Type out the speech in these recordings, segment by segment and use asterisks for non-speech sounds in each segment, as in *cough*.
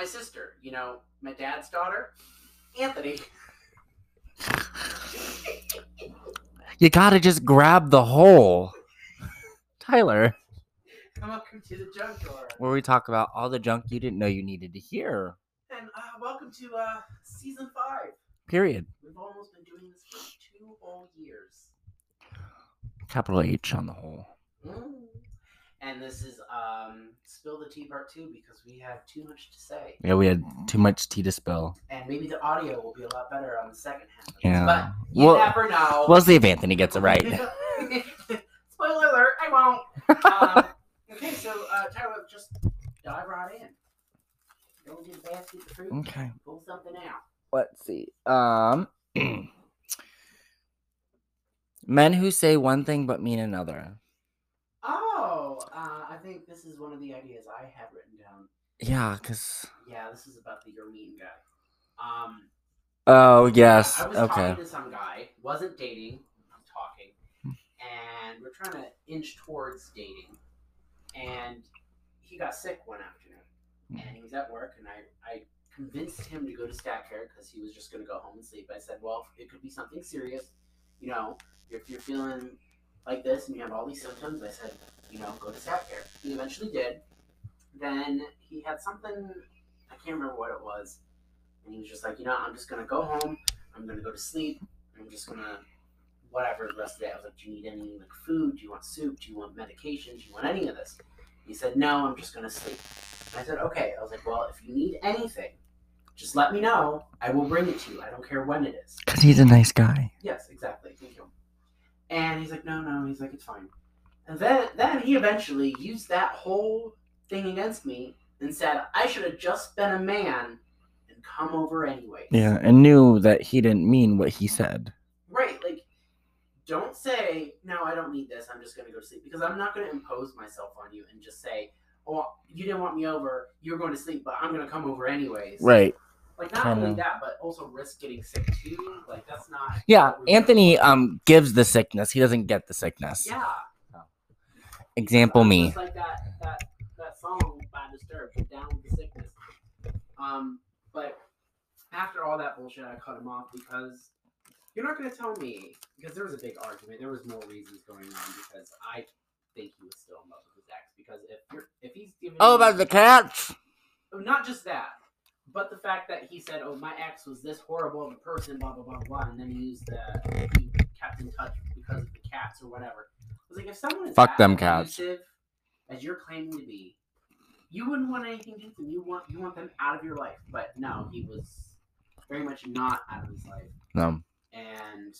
my sister, you know, my dad's daughter, Anthony. You gotta just grab the hole. Tyler, Welcome to the junk drawer. where we talk about all the junk you didn't know you needed to hear. And uh, welcome to uh, season five. Period. We've almost been doing this for two whole years. Capital H on the hole. Mm. And this is um, Spill the Tea Part 2 because we have too much to say. Yeah, we had too much tea to spill. And maybe the audio will be a lot better on the second half. of this, Yeah. But you Well- never know. We'll see if Anthony gets it right. *laughs* Spoiler alert, I won't. Um, *laughs* okay, so uh, Tyler, just dive right in. Go get a basket fruit, Okay. pull something out. Let's see. Um *clears throat* Men who say one thing but mean another. Think this is one of the ideas I had written down. Yeah, cause Yeah, this is about the your mean guy. Um, Oh yes. I was Okay. talking to some guy, wasn't dating, talking, and we're trying to inch towards dating. And he got sick one afternoon, and he was at work, and I, I convinced him to go to stat care because he was just going to go home and sleep. I said, well, it could be something serious, you know, if you're feeling like this and you have all these symptoms, I said, you know, go to stat care. He eventually did. Then he had something, I can't remember what it was, and he was just like, you know, I'm just gonna go home. I'm gonna go to sleep. I'm just gonna whatever the rest of the day. I was like, do you need any like food? Do you want soup? Do you want medication? Do you want any of this? He said, no, I'm just gonna sleep. And I said, okay. I was like, well, if you need anything, just let me know. I will bring it to you. I don't care when it is. Cause he's a nice guy. Yes, exactly. And he's like, no, no. He's like, it's fine. And then, then he eventually used that whole thing against me and said, I should have just been a man and come over anyway. Yeah, and knew that he didn't mean what he said. Right. Like, don't say, no, I don't need this. I'm just going to go to sleep. Because I'm not going to impose myself on you and just say, oh, you didn't want me over. You're going to sleep, but I'm going to come over anyways. Right. Like, not only that, but also risk getting sick too. Like, that's not. Yeah, Anthony um gives the sickness. He doesn't get the sickness. Yeah. Example me. Like that that that song by Disturbed, "Down with the Sickness." Um, but after all that bullshit, I cut him off because you're not going to tell me because there was a big argument. There was more reasons going on because I think he was still in love with his ex. Because if you're if he's giving Oh, about the cats. not just that, but the fact that he said, "Oh, my ex was this horrible of a person," blah blah blah blah, and then he used the he kept in touch because of the cats or whatever. I was like, if someone is Fuck them cats. as you're claiming to be, you wouldn't want anything to do with them. You want you want them out of your life. But no, he was very much not out of his life. No. And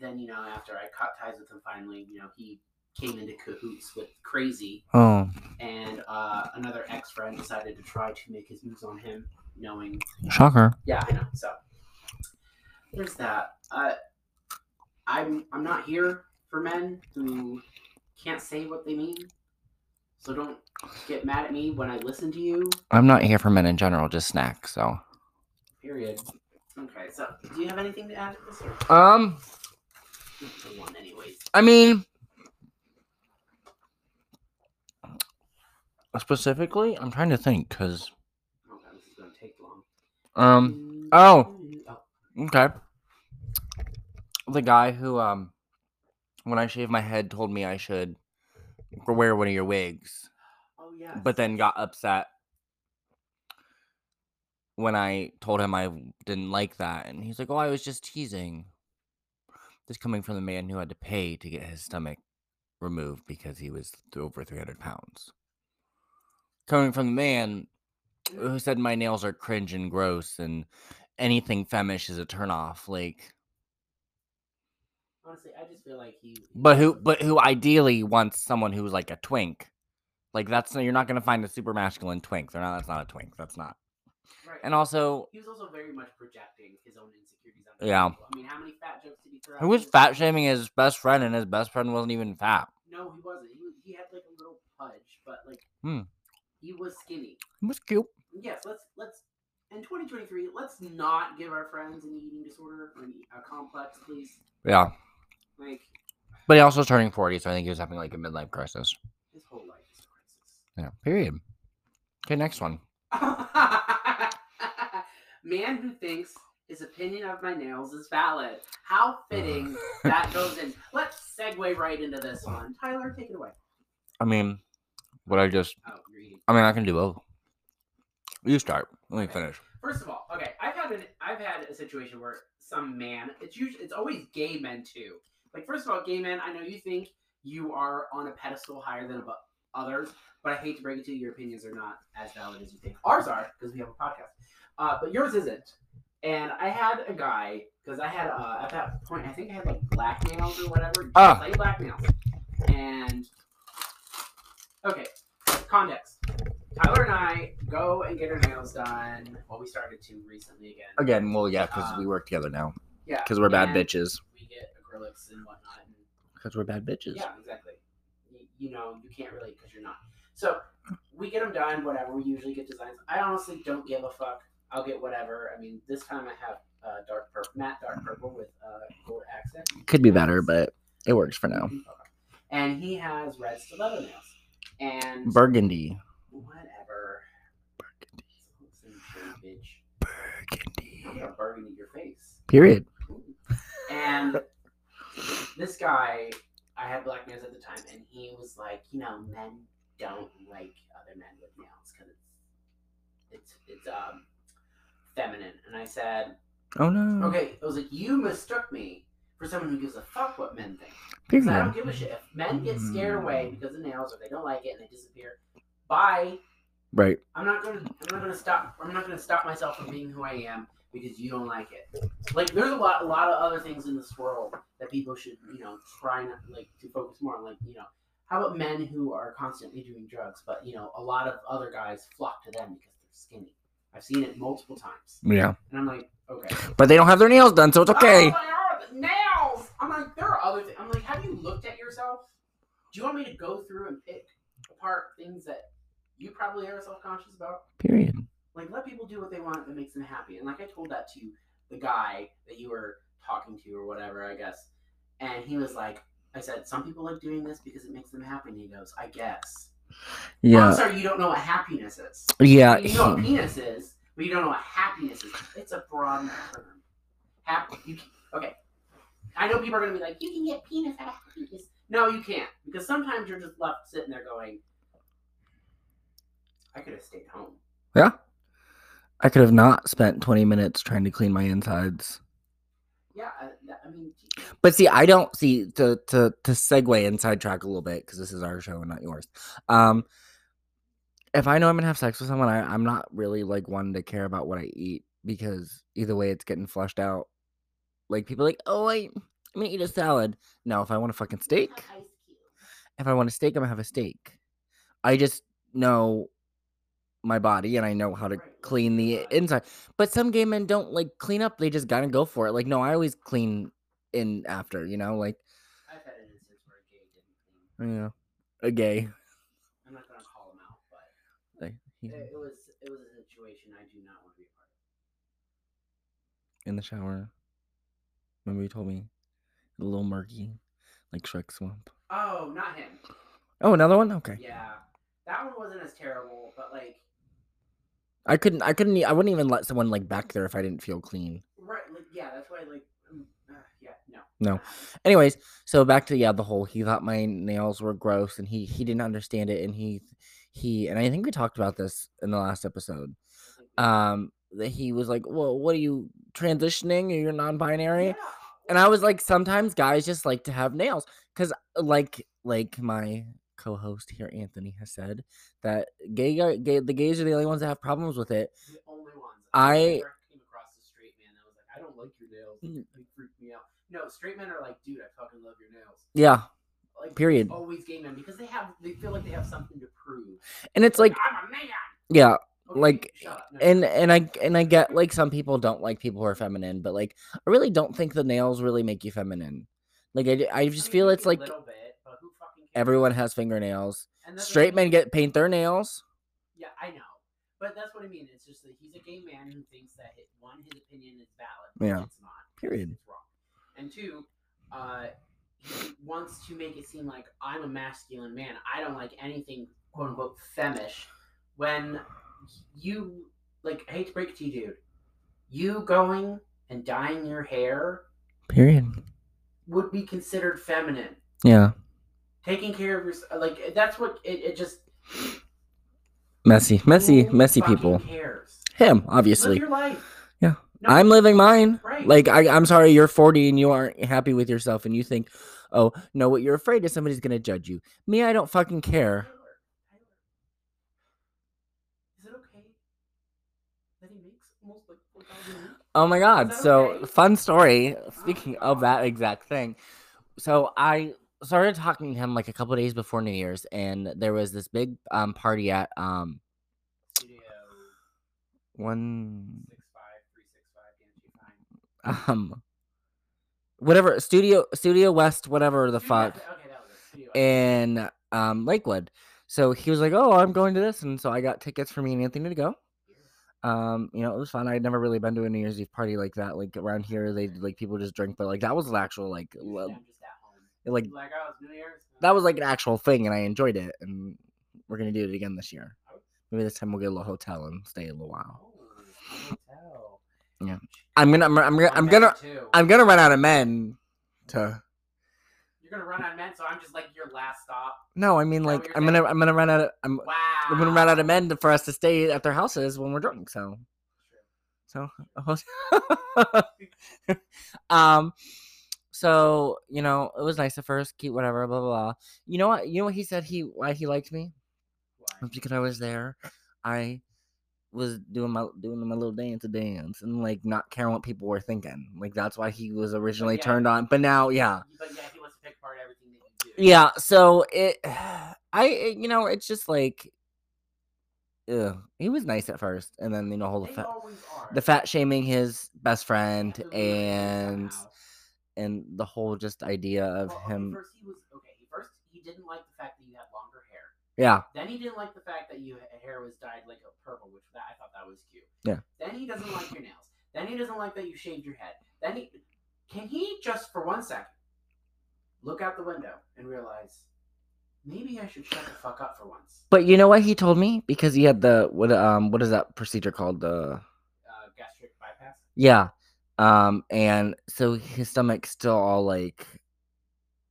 then you know, after I cut ties with him, finally, you know, he came into cahoots with crazy Oh, and uh, another ex friend decided to try to make his moves on him, knowing. shocker. Yeah, I know. So there's that. Uh, I'm I'm not here for men who can't say what they mean. So don't get mad at me when I listen to you. I'm not here for men in general, just snacks. So, Period. Okay. So do you have anything to add to this? Or um, one, anyways. I mean, specifically, I'm trying to think because, Oh god, this is gonna take long. Um, oh. Okay, the guy who, um, when I shaved my head, told me I should wear one of your wigs. Oh yeah. but then got upset when I told him I didn't like that. And he's like, Oh, I was just teasing. This coming from the man who had to pay to get his stomach removed because he was over 300 pounds. Coming from the man who said my nails are cringe and gross and anything femish is a turnoff. Like, Honestly, I just feel like he. but who, but who ideally wants someone who's like a twink. Like that's you're not gonna find a super masculine twink. They're not. That's not a twink. That's not. Right. And also, He was also very much projecting his own insecurities on Yeah. people. I mean, how many fat jokes did he throw? Who was fat shaming his best friend, and his best friend wasn't even fat. No, he wasn't. He, he had like a little pudge, but like Hmm. He was skinny. He was cute. Yes, let's let's in 2023, let's not give our friends an eating disorder or an, a complex, please. Yeah, Like but he also was turning forty, so I think he was having like a midlife crisis. his whole life is a crisis. Yeah. Period. Okay, next one. *laughs* Man who thinks his opinion of my nails is valid. How fitting that goes in. Let's segue right into this one. Tyler, take it away. I mean, what I just, I mean, I can do both. You start. Let me Okay. finish. First of all, okay, I've had an I've had a situation where some man, it's usually it's always gay men too. Like first of all, gay men, I know you think you are on a pedestal higher than abo- others, but I hate to break it to you, your opinions are not as valid as you think. Ours are because we have a podcast, uh, but yours isn't. And I had a guy because I had uh, at that point I think I had like black nails or whatever, Ah. plain black nails, and okay, context. Tyler and I go and get our nails done. Well, we started to recently again. Again, well, yeah, because we Um, work together now. Yeah, Because we're bad bitches. We get acrylics and whatnot. Because we're bad bitches. yeah, exactly. You, you know, you can't relate because you're not. So we get them done. Whatever. We usually get designs. I honestly don't give a fuck. I'll get whatever. I mean, this time I have uh, dark purple, matte dark purple with uh, gold accent. Could be better, but it works for now. And he has red stiletto nails. And Burgundy. whatever. Burgundy. Burgundy. Burgundy your face. Period. And this guy, I had black nails at the time, and he was like, you know, men don't like other men with nails because it's it's it's um feminine. And I said, Oh no. okay, I was like, you mistook me for someone who gives a fuck what men think. 'Cause I don't give a shit. If men get mm-hmm. scared away because of nails or they don't like it and they disappear, bye. Right. I'm not gonna I'm not gonna stop I'm not gonna stop myself from being who I am because you don't like it. Like there's a lot a lot of other things in this world that people should, you know, try not like to focus more on like, you know, how about men who are constantly doing drugs, but you know, a lot of other guys flock to them because they're skinny. I've seen it multiple times. Yeah. And I'm like, okay. But they don't have their nails done, so it's okay. Oh, nails! I'm like, there are other things. I'm like, have you looked at yourself? Do you want me to go through and pick apart things that you probably are self conscious about? Period. Like, let people do what they want that makes them happy. And like I told that to the guy that you were talking to or whatever, I guess. And he was like, I said, some people like doing this because it makes them happy. And he goes, I guess. Yeah. I'm sorry, you don't know what happiness is. Yeah. You know what penis is, but you don't know what happiness is. It's a broad term. Happy. You can, okay. I know people are gonna be like, you can get penis out of happiness. No, you can't, because sometimes you're just left sitting there going, I could have stayed home. Yeah. I could have not spent 20 minutes trying to clean my insides. Yeah, I, I mean, But see, I don't see to to to segue and sidetrack a little bit because this is our show and not yours. Um, if I know I'm gonna have sex with someone, I, I'm not really like one to care about what I eat because either way, it's getting flushed out. Like people are like, oh, I, I'm gonna eat a salad. No, if I want a fucking steak, if I want a steak, I'm gonna have a steak. I just know my body and I know how to clean the inside. But some gay men don't like clean up; they just gotta go for it. Like, no, I always clean in after. You know, like I've had an instance where a gay didn't clean. know, a gay. I'm not gonna call him out, but Like, he- it was it was a situation I do not want to be a part of. in the shower. Remember you told me a little murky, like Shrek Swamp. Oh, not him. Oh, another one. Okay, Yeah, that one wasn't as terrible, but like. I couldn't. I couldn't. I wouldn't even let someone like back there if I didn't feel clean. Right, like yeah, that's why like um, uh, yeah, no. No. Anyways, so back to yeah, the whole he thought my nails were gross and he he didn't understand it and he he and I think we talked about this in the last episode. Um that he was like, "Well, what do you transitioning? Or you're non-binary?" Yeah. And I was like, "Sometimes guys just like to have nails cuz like like my co-host here Anthony has said that gay, guy- gay the gays are the only ones that have problems with it. The only ones. I- never came across a straight man that was like, I don't like your nails. Mm. They freak me out. No, straight men are like, dude, I fucking love your nails. Yeah, Like Period. Always gay men because they have they feel like they have something to prove. and it's like I'm a man. yeah, like shut up. No, and and I and I get like some people don't like people who are feminine, but like I really don't think the nails really make you feminine. Like i, I just mean, feel it's like bit, but who fucking cares? everyone has fingernails. And that's what I Straight men get paint their nails. Yeah, I know. But that's what I mean. It's just that he's a gay man who thinks that his, one, his opinion is valid. Yeah. It's not. Period. It's wrong. And two, uh, he wants to make it seem like I'm a masculine man. I don't like anything quote unquote femish. When you like, I hate to break it to you, dude. you going and dyeing your hair Period. would be considered feminine. Yeah. Taking care of yourself, like that's what it, it just. Messy, messy, messy people. Cares? Him, Live obviously. your life. Yeah. No, I'm living mine. Right. Like I, I'm sorry, you're 40 and you aren't happy with yourself, and you think, oh no, what you're afraid is somebody's gonna judge you. Me, I don't fucking care. Taylor, Taylor, Is it okay that he makes almost like four thousand a week? Oh my god! that So okay? fun story. Speaking of that exact thing, so I started talking to him like a couple days before New Year's, and there was this big um party at um Studio one six five three six five fine. um whatever studio studio west whatever the fuck Okay, in um Lakewood. So he was like, "Oh, I'm going to this," and so I got tickets for me and Anthony to go. Um, you know, it was fun. I'd never really been to a New Year's Eve party like that. Like around here, they like people just drink, but like that was an actual like He was just at home. like Like, oh, that was like an actual thing, and I enjoyed it. And we're gonna do it again this year. Maybe this time we'll get a little hotel and stay a little while. Oh. Yeah. I'm gonna, I'm, I'm, gonna- I'm gonna. I'm gonna run out of men. To gonna run out of men, so I'm just like your last stop. no, I mean Is like I'm gonna. I'm gonna run out of, I'm, Wow. I'm gonna run out of men for us to stay at their houses when we're drunk. So. So, *laughs* um, so you know, it was nice at first, cute, whatever, blah blah blah. You know what? You know what he said? He why he liked me Why? because I was there. I was doing my doing my little dance dance and like not caring what people were thinking. Like that's why he was originally yeah. turned on. But now, yeah, But yeah, he wants to pick apart everything that you do. yeah. So it, *sighs* I, it- you know, it's just like. Ugh. He was nice at first, and then you know, whole the fat, the fat shaming his best friend, and and the whole just idea of Well, okay, him First, he was okay. First he didn't like the fact that you had longer hair. yeah Then he didn't like the fact that your hair was dyed like a purple, which that I thought that was cute. Yeah. Then he doesn't like your nails. Then he doesn't like that you shaved your head. Then he can he just for one second look out the window and realize maybe I should shut the fuck up for once. but you know what he told me because he had the what um what is that procedure called the Uh, gastric bypass. yeah um and so his stomach's still all like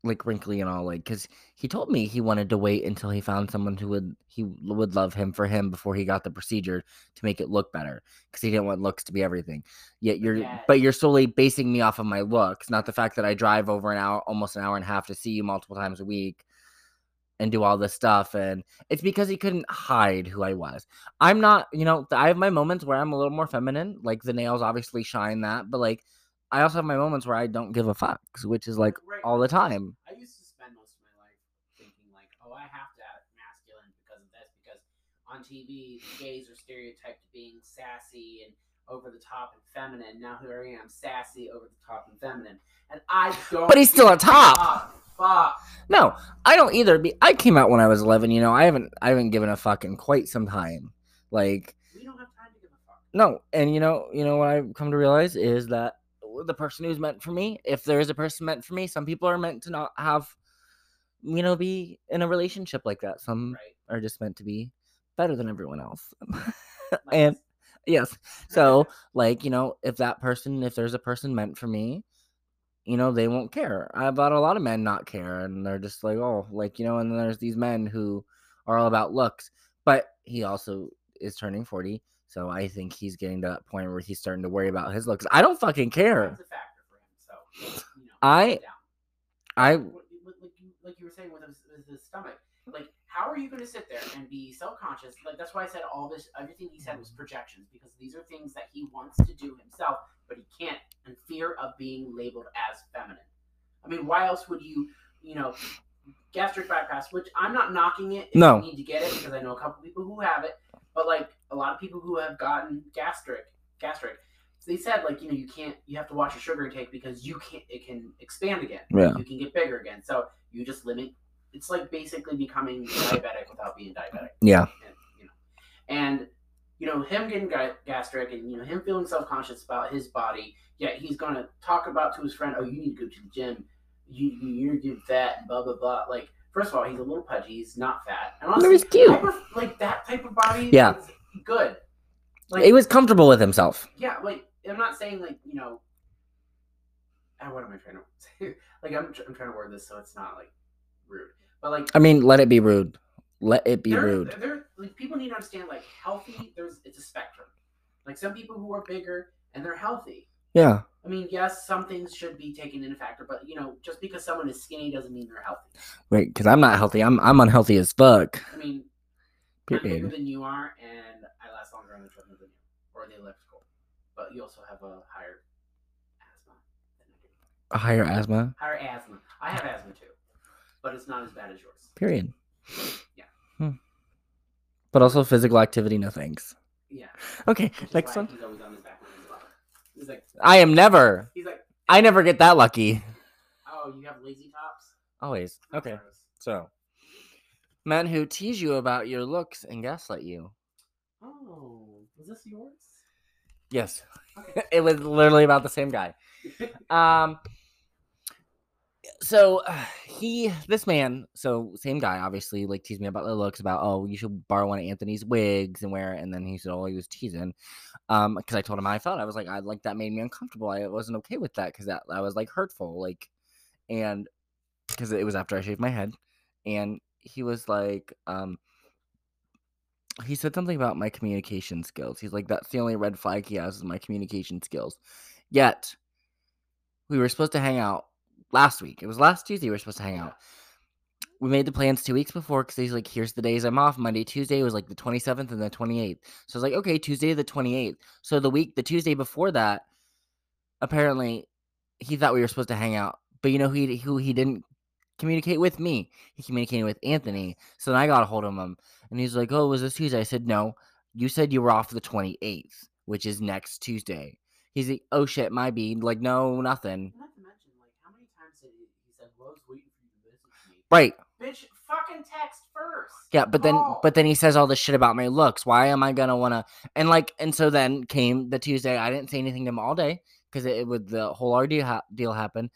like wrinkly and all like because he told me he wanted to wait until he found someone who would he would love him for him before he got the procedure to make it look better because he didn't want looks to be everything yet you're Yeah. but you're solely basing me off of my looks not the fact that i drive over an hour almost an hour and a half to see you multiple times a week and do all this stuff and it's because he couldn't hide who i was i'm not you know i have my moments where i'm a little more feminine like the nails obviously shine that but like i also have my moments where i don't give a fuck which is like Right, all the time I used to spend most of my life thinking like, oh, I have to act masculine because of this, because on TV gays are stereotyped to being sassy and over the top and feminine. Now here I am, sassy, over the top and feminine, and I don't. But he's still a top. Fuck. no i don't either be i came out when i was 11 you know i haven't i haven't given a fuck in quite some time like We don't have time to give a fuck. no and you know you know what i've come to realize is that the person who's meant for me if there is a person meant for me some people are meant to not have you know be in a relationship like that. Some Right. are just meant to be better than everyone else. *laughs* And yes so *laughs* like you know if that person if there's a person meant for me you know they won't care. I've had a lot of men not care and they're just like oh like you know and then there's these men who are all about looks but he also is turning 40 so i think he's getting to that point where he's starting to worry about his looks i don't fucking care That's a factor for him. So you know, I- i like you, like you were saying with his, with his stomach. Like, how are you going to sit there and be self-conscious? Like, that's why I said all this, everything he said was mm-hmm. projections because these are things that he wants to do himself, but he can't, in fear of being labeled as feminine. I mean, why else would you, you know, gastric bypass? Which I'm not knocking it. If No. you need to get it because I know a couple people who have it, but like a lot of people who have gotten gastric, gastric, they said like you know you can't you have to watch your sugar intake because you can't it can expand again. Yeah. you can get bigger again. So you just limit it's like basically becoming diabetic without being diabetic. Yeah. And you know and you know him getting ga- gastric and you know him feeling self-conscious about his body yet he's gonna talk about to his friend oh you need to go to the gym. You, you you're getting fat and blah blah blah. Like first of all he's a little pudgy. He's not fat. And honestly he's cute. Like that type of body Yeah. Good like he was comfortable with himself yeah, like I'm not saying like you know. ah, what am I trying to say? *laughs* like I'm, I'm trying to word this so it's not like rude, but like I mean, let it be rude. Let it be there, rude. There, like people need to understand like healthy. There's it's a spectrum. Like some people who are bigger and they're healthy. Yeah. I mean, yes, some things should be taken into factor, but you know, just because someone is skinny doesn't mean they're healthy. Wait, because I'm not healthy. I'm I'm unhealthy as fuck. I mean, Period. than you are, and I last longer on the treadmill than you, or the elliptical. But you also have a higher asthma than I do. A higher asthma. Higher asthma. I have asthma too, but it's not as bad as yours. Period. Yeah. Hmm. But also physical activity, no thanks. Yeah. *laughs* Okay, next one. He's always on his back when he's alive. He's like, I am never. he's like, I never get that lucky. oh, you have lazy tops. Always. Okay. So, men who tease you about your looks and gaslight you. Oh, was this yours? Yes. Okay. *laughs* it was literally about the same guy. *laughs* Um. So uh, *sighs* he, this man, so same guy, obviously, like teased me about the looks, about oh, you should borrow one of Anthony's wigs and wear it, and then he said, oh, he was teasing, um, because I told him I felt. I was like, I like that made me uncomfortable. I wasn't okay with that because that I was like hurtful, like, and because it was after I shaved my head, and he was like, um. He said something about my communication skills. He's like, that's the only red flag he has is my communication skills. Yet, we were supposed to hang out last week. It was last Tuesday we were supposed to hang out. We made the plans two weeks before because he's like, here's the days I'm off. Monday, Tuesday was like the 27th and the 28th. So I was like, okay, Tuesday the 28th. So the week, the Tuesday before that, apparently he thought we were supposed to hang out. But you know who he, who he didn't communicate with me? He communicated with Anthony. So then I got a hold of him and he's like, oh, was this Tuesday? I said, no, you said you were off the 28th, which is next Tuesday. He's like, oh shit, my bead. Like, no, nothing. Not to mention, like, how many times did he, he said, well, waiting for you to message me. Right. Bitch, fucking text first. Yeah, but then but then he says all this shit about my looks. Why am I gonna wanna and like and so then came the Tuesday. I didn't say anything to him all day because it, it would the whole ordeal ha- deal happen,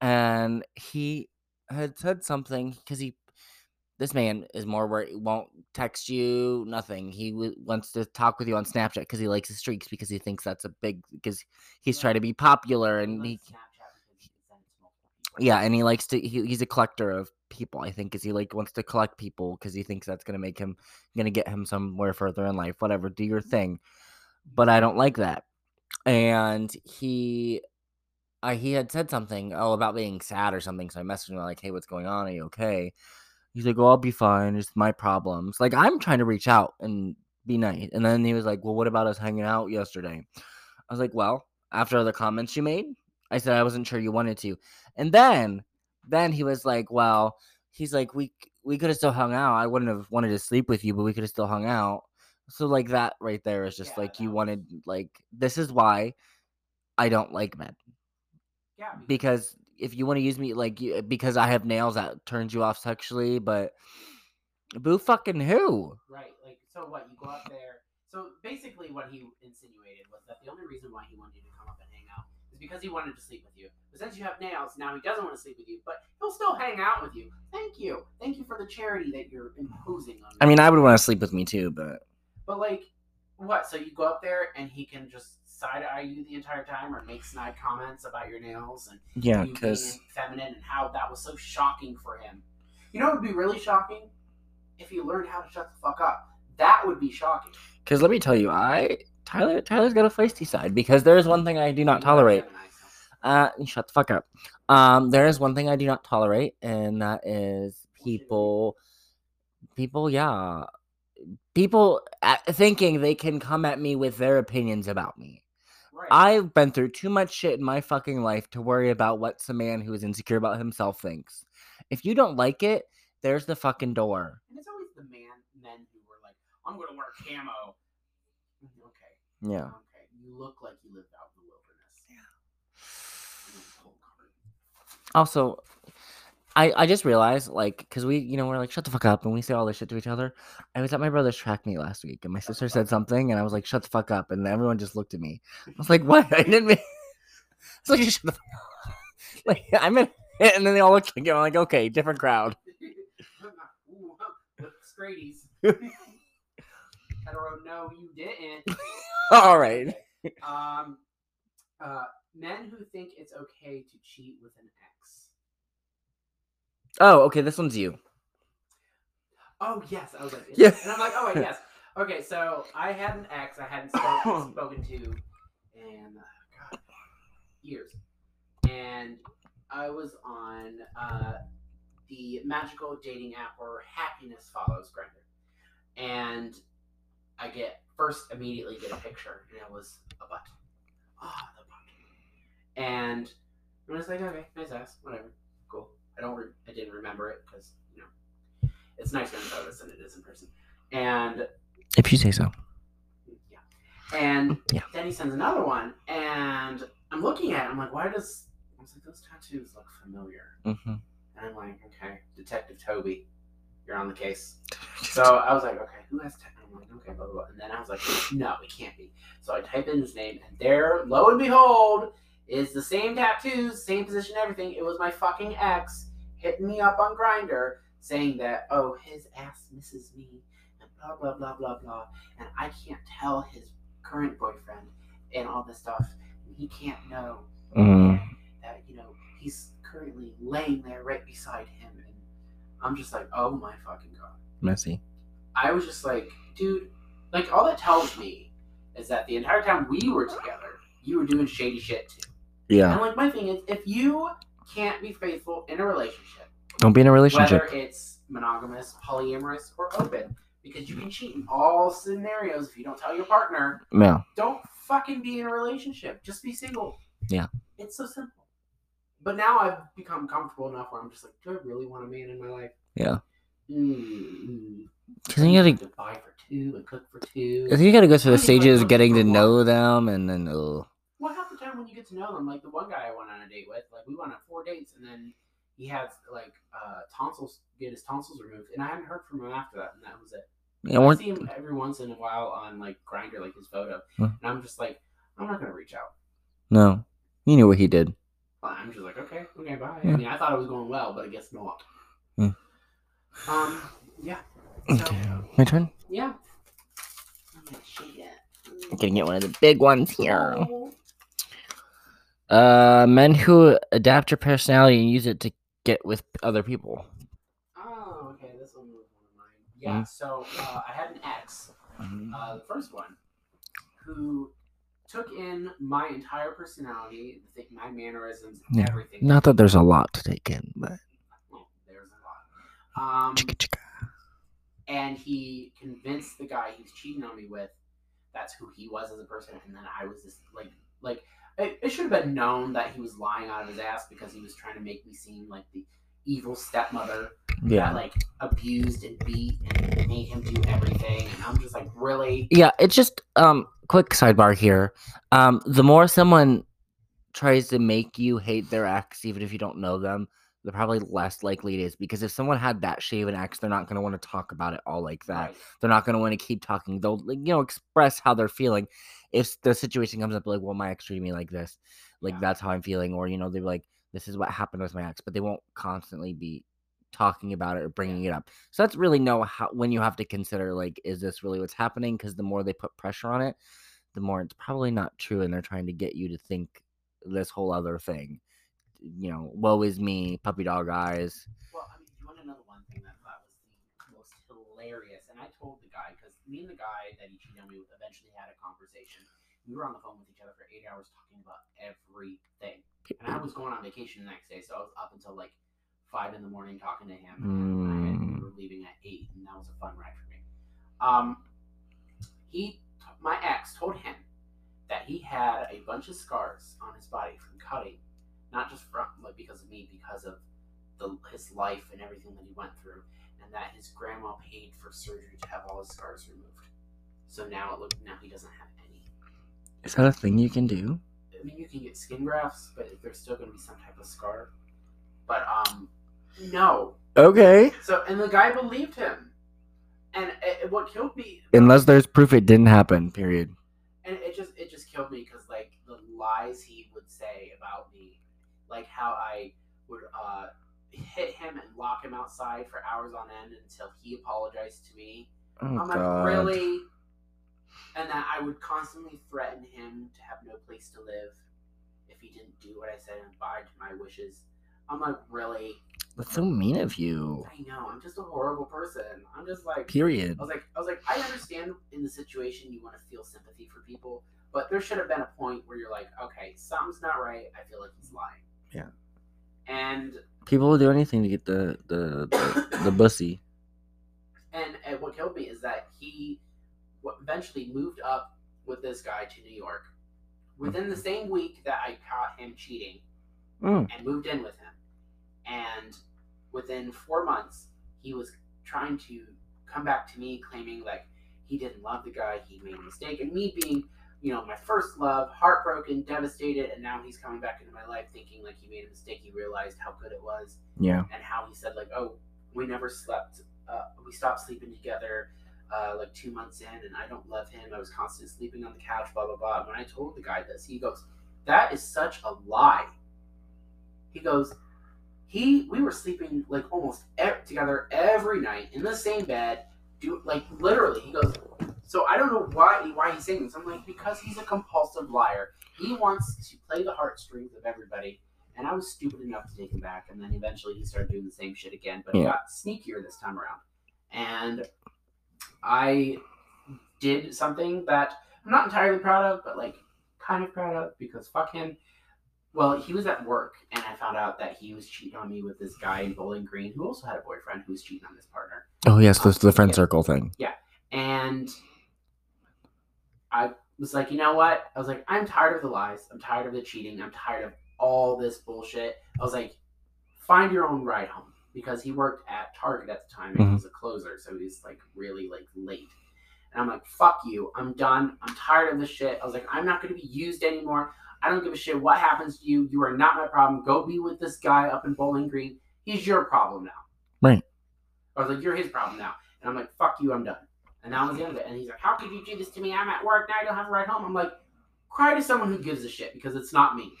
and he had said something because he this man is more where he won't text you nothing. He w- wants to talk with you on Snapchat because he likes his streaks because he thinks that's a big because he's trying to be popular and He he likes Snapchat because he can send it to multiple people. yeah, and he likes to. He, he's a collector of people. I think, is he like wants to collect people because he thinks that's gonna make him gonna get him somewhere further in life. Whatever, do your mm-hmm. thing. But I don't like that. And he, uh, he had said something oh about being sad or something. So I messaged him like, "Hey, what's going on? Are you okay?" He's like, "Oh, I'll be fine. It's my problems." Like I'm trying to reach out and be nice. And then he was like, "Well, what about us hanging out yesterday?" I was like, "Well, after the comments you made, I said I wasn't sure you wanted to." And then then he was like, "Well, he's like we we could have still hung out. I wouldn't have wanted to sleep with you, but we could have still hung out." So like that right there is just Yeah, like you wanted like this is why I don't like men Yeah, because if you want to use me like because I have nails that turns you off sexually, but boo fucking who? Right. Like, so what? You go out there. So basically, what he insinuated was that the only reason why he wanted you to come up and hang out is because he wanted to sleep with you. But since you have nails, now he doesn't want to sleep with you, but he'll still hang out with you. Thank you. Thank you for the charity that you're imposing on me. I mean, I would want to sleep with me too, but But like, what? So you go up there and he can just side eye you the entire time, or make snide comments about your nails and yeah, you being because feminine and how that was so shocking for him. You know, it would be really shocking if he learned how to shut the fuck up. That would be shocking. because let me tell you, I Tyler Tyler's got a feisty side because there is one thing I do not tolerate. Uh, shut the fuck up. Um, there is one thing I do not tolerate, and that is people, people, yeah, people at, thinking they can come at me with their opinions about me. Right. I've been through too much shit in my fucking life to worry about what some man who is insecure about himself thinks. If you don't like it, there's the fucking door. and it's always the man men who were like, "I'm gonna wear camo." Mm, Okay. Yeah. Okay. You look like you lived out in the wilderness. Yeah. Also, I I just realized like because we you know we're like shut the fuck up and we say all this shit to each other. I was at my brother's track meet last week and my sister said something and I was like shut the fuck up and everyone just looked at me. I was like what *laughs* I didn't mean. *laughs* It's like shut the fuck *laughs* up. like I'm in and then they all looked at me. I'm like okay different crowd. Ooh, Scrady's. Hetero, no, you didn't. all right. Um, Uh, men who think it's okay to cheat with an ex. Oh, okay. This one's you. Oh yes, I was like, Yeah. and I'm like, oh wait, yes. Okay, so I had an ex I hadn't spoken, *coughs* spoken to in uh, God, years, and I was on uh, the magical dating app where happiness follows Grindr, and I get first immediately get a picture, and it was a butt. Ah, the butt. And I was like, okay, nice ass, whatever. I don't, re- I didn't remember it because you know, it's nicer in photos than it is in person. And If you say so. yeah, and *laughs* Yeah. then he sends another one, and I'm looking at it. I'm like, why does I was like, those tattoos look familiar? Mm-hmm. And I'm like, okay, Detective Toby, you're on the case. *laughs* So I was like, okay, who has tattoos? I'm like, okay, blah, blah, blah. And then I was like, no, it can't be. So I type in his name, and there, lo and behold, is the same tattoos, same position, everything. It was my fucking ex hitting me up on Grindr saying that, oh, his ass misses me, and blah, blah, blah, blah, blah. And I can't tell his current boyfriend and all this stuff. And he can't know Mm. that, you know, he's currently laying there right beside him. And I'm just like, oh my fucking God. Messy. I was just like, dude, like all that tells me is that the entire time we were together, you were doing shady shit too. Yeah. And like my thing is, if you can't be faithful in a relationship, Don't be in a relationship. whether it's monogamous, polyamorous, or open, because you can cheat in all scenarios if you don't tell your partner, Yeah. don't fucking be in a relationship. Just be single. Yeah. It's so simple. But now I've become comfortable enough where I'm just like, do I really want a man in my life? Yeah. Mm, Because you gotta, to buy for two and cook for two. I think you gotta go through the How do you, like, stages of getting to know them, and then oh, Well, half the time when you get to know them, like the one guy I went on a date with, like we went on four dates, and then he had like uh, tonsils, get his tonsils removed, and I hadn't heard from him after that, and that was it. yeah, I see him every once in a while on like Grindr, like his photo, Huh. and I'm just like, I'm not gonna reach out. no, you knew what he did. Well, I'm just like, okay, okay, bye. Yeah. I mean, I thought it was going well, but I guess not. Hmm. Um, yeah, Okay, my turn. yeah. I'm yeah. I'm gonna get one of the big ones here. Oh. Uh, men who adapt your personality and use it to get with other people. Oh, okay, this one was one of mine. Yeah, so uh, I had an ex, uh, the first one, who took in my entire personality, my mannerisms, Yeah. everything. Not that there's a lot to take in, but Well, there's a lot. Um, chicka chicka. and he convinced the guy he's cheating on me with that's who he was as a person and then i was this like like it, it should have been known that he was lying out of his ass because he was trying to make me seem like the evil stepmother Yeah. that like abused and beat and made him do everything and i'm just like really Yeah, it's just um quick sidebar here. Um the more someone tries to make you hate their ex even if you don't know them, the probably less likely it is because if someone had that shaven ex, they're not going to want to talk about it all like that. right. They're not going to want to keep talking. They'll like, you know express how they're feeling. If the situation comes up like, well, my ex treated me like this, like Yeah. that's how I'm feeling, or you know they're like, this is what happened with my ex, but they won't constantly be talking about it or bringing it up. So that's really know how when you have to consider like, is this really what's happening? Because the more they put pressure on it, the more it's probably not true, and they're trying to get you to think this whole other thing. You know, woe is me, puppy dog eyes. Well, I mean, you want to know the one thing that I thought was the most hilarious? And I told the guy because me and the guy that he cheated on me with eventually had a conversation. We were on the phone with each other for eight hours talking about everything. And I was going on vacation the next day, so I was up until like five in the morning talking to him. And we were leaving at eight, and that was a fun ride for me. Um, he, my ex, told him that he had a bunch of scars on his body from cutting, not just from like because of me, because of the his life and everything that he went through, and that his grandma paid for surgery to have all his scars removed. So now it looks now he doesn't have any. Is that a thing you can do? I mean, you can get skin grafts, but there's still going to be some type of scar. But um, no. Okay. So and the guy believed him, and it, what killed me Unless there's proof it didn't happen. Period. and it just it just killed me because like the lies he would say about me, like how I would uh hit him and lock him outside for hours on end until he apologized to me. Oh I'm like, god. really? And that I would constantly threaten him to have no place to live. if he didn't do what I said and abide to my wishes. I'm like, really? That's so mean of you. I know. I'm just a horrible person. I'm just like, Period. I was like, I was like, I understand in the situation you want to feel sympathy for people, but there should have been a point where you're like, okay, something's not right. I feel like he's lying. Yeah. And People will do anything to get the the the, the bussy. and and what killed me is that he eventually moved up with this guy to New York. Within the same week that I caught him cheating, Mm. and moved in with him. And within four months, he was trying to come back to me, claiming like he didn't love the guy, he made a mistake, and me being, you know, my first love, heartbroken, devastated, and now he's coming back into my life, thinking like he made a mistake. He realized how good it was, Yeah. and how he said like, "Oh, we never slept. Uh, we stopped sleeping together." Uh, like two months in, and I don't love him. I was constantly sleeping on the couch, blah blah blah. When I told the guy this, he goes, "That is such a lie." He goes, he we were sleeping like almost e- together every night in the same bed, do like literally. He goes, so I don't know why why he's saying this. I'm like because he's a compulsive liar. He wants to play the heartstrings of everybody. And I was stupid enough to take him back, and then eventually he started doing the same shit again, but he Yeah. got sneakier this time around. And I did something that I'm not entirely proud of, but like kind of proud of because fuck him. Well, he was at work, and I found out that he was cheating on me with this guy in Bowling Green who also had a boyfriend who was cheating on his partner. Oh yes, the, the friend Yeah. circle thing. Yeah, and I was like, you know what? I was like, I'm tired of the lies. I'm tired of the cheating. I'm tired of all this bullshit. I was like, find your own ride home because he worked at Target at the time and he Mhm. was a closer, so he's like really like late. And I'm like, fuck you. I'm done. I'm tired of this shit. I was like, I'm not going to be used anymore. I don't give a shit what happens to you. You are not my problem. Go be with this guy up in Bowling Green. He's your problem now. Right. I was like, you're his problem now. And I'm like, fuck you. I'm done. And that was the end of it. And he's like, how could you do this to me? I'm at work now. I don't have a ride home. I'm like, cry to someone who gives a shit because it's not me.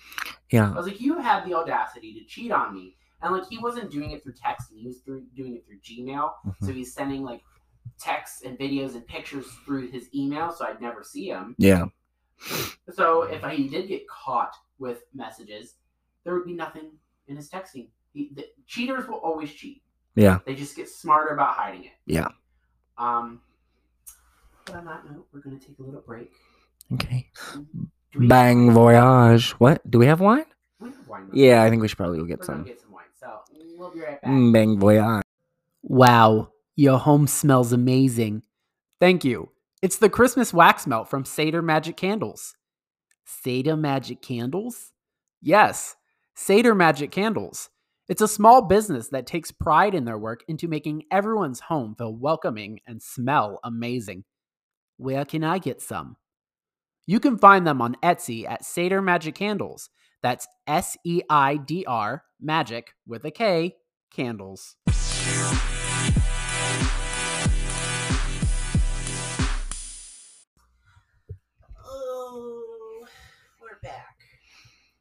Yeah. I was like, you had the audacity to cheat on me. And like, he wasn't doing it through texting. He was through, doing it through Gmail. So Mhm. he's sending like texts and videos and pictures through his email. So I'd never see him. Yeah. So if he did get caught with messages, there would be nothing in his texting. He, the, cheaters will always cheat. Yeah. They just get smarter about hiding it. Yeah. Um. But on that note, we're gonna take a little break. Okay. Do we- Bang voyage. What? Do we have wine? we have wine. Yeah, I think we should probably go we're get gonna some. get some wine. So we'll be right back. Mm, Bang voyage. Wow, your home smells amazing. Thank you. It's the Christmas wax melt from Seidr Magic Candles. Seidr Magic Candles? Yes, Seidr Magic Candles. It's a small business that takes pride in their work into making everyone's home feel welcoming and smell amazing. Where can I get some? You can find them on Etsy at Seidr Magic Candles. That's S E I D R, magic with a K, candles. Oh, we're back.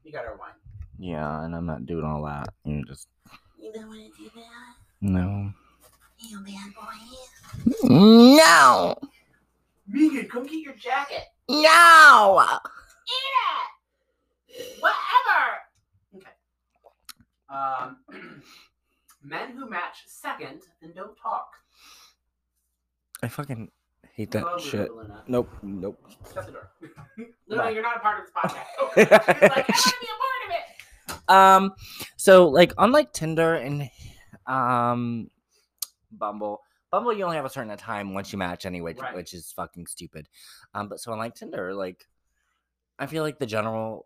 We got our wine. Yeah, and I'm not doing all that. You just You don't want to do that, no. you bad boy. No. Megan, come get your jacket. No. Eat it. Whatever. Okay. Um, *clears throat* men who match second and don't talk. I fucking hate that Love shit. Luna. Nope. Nope. Shut the door. *laughs* *laughs* Luna, Bye. you're not a part of this podcast. *laughs* She's like, I want to be a part of it. Um, so like unlike Tinder and um Bumble, Bumble you only have a certain time once you match anyway, which- Right. which is fucking stupid. Um, but so unlike Tinder, like I feel like the general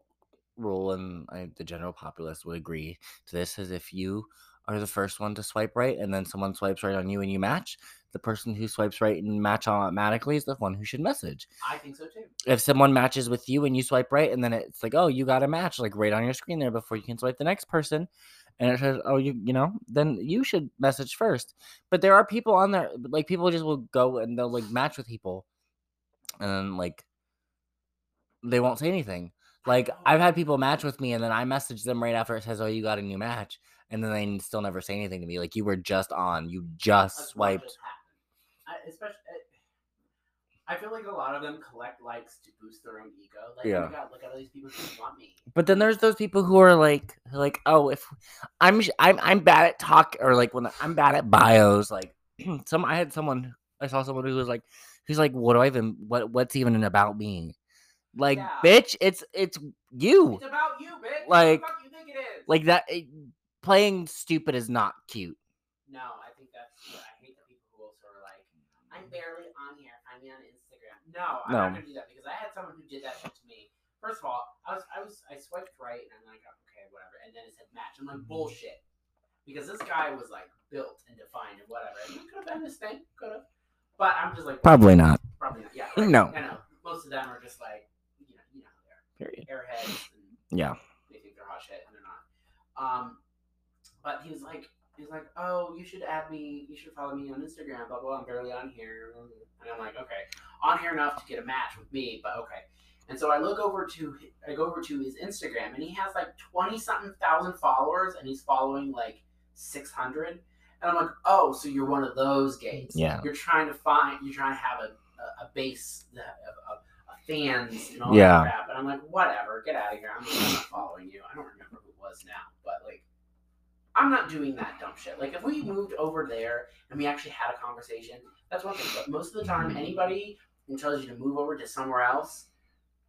rule and I, the general populace would agree to this is if you are the first one to swipe right and then someone swipes right on you and you match, the person who swipes right and match automatically is the one who should message I think so too. if someone matches with you and you swipe right and then it's like oh you got a match like right on your screen there before you can swipe the next person and it says oh you you know then you should message first. But there are people on there like people just will go and they'll like match with people and then like they won't say anything. Like i've had people match with me and then i message them right after it says oh you got a new match and then they still never say anything to me. Like you were just on. You just That's swiped. especially, I feel like a lot of them collect likes to boost their own ego. Like, oh my god, look at all these people who want me. But then there's those people who are like, like, oh, if I'm I'm I'm bad at talk or like when I'm bad at bios. Like, *clears throat* some I had someone I saw someone who was like, who's like, what do I even what what's even an about me? Like, Yeah. bitch, it's it's you. It's about you, bitch. Like- what the fuck you think it is? Like that. It, playing stupid is not cute. No, I think that's. What, I hate the people who also are like, I'm barely on here. Me on Instagram. No, I'm No. not gonna do that because I had someone who did that shit to me. First of all, I was I was I swiped right and I'm like, okay, whatever, and then it said match. I'm like, bullshit, because this guy was like built and defined and whatever. And could have been this thing, could have, but I'm just like, Probably not. probably not. Yeah, *laughs* No. I know. Most of them are just like, you know, you know, they are Period. airheads and Yeah. they think they're hot shit and they're not. Um, but he was like, he was like, oh, you should add me, you should follow me on Instagram, blah blah. I'm barely on here, and I'm like, okay, on here enough to get a match with me, but okay. And so I look over to, I go over to his Instagram, and he has like twenty something thousand followers, and he's following like six hundred. And I'm like, oh, so you're one of those gays. Yeah. You're trying to find, you're trying to have a, a, a base of, of, of fans and all Yeah. that crap. And I'm like, whatever, get out of here. I'm not, I'm not following you. I don't remember who it was now, but like, I'm not doing that dumb shit. Like, if we moved over there and we actually had a conversation, that's one thing. But most of the time, anybody who tells you to move over to somewhere else,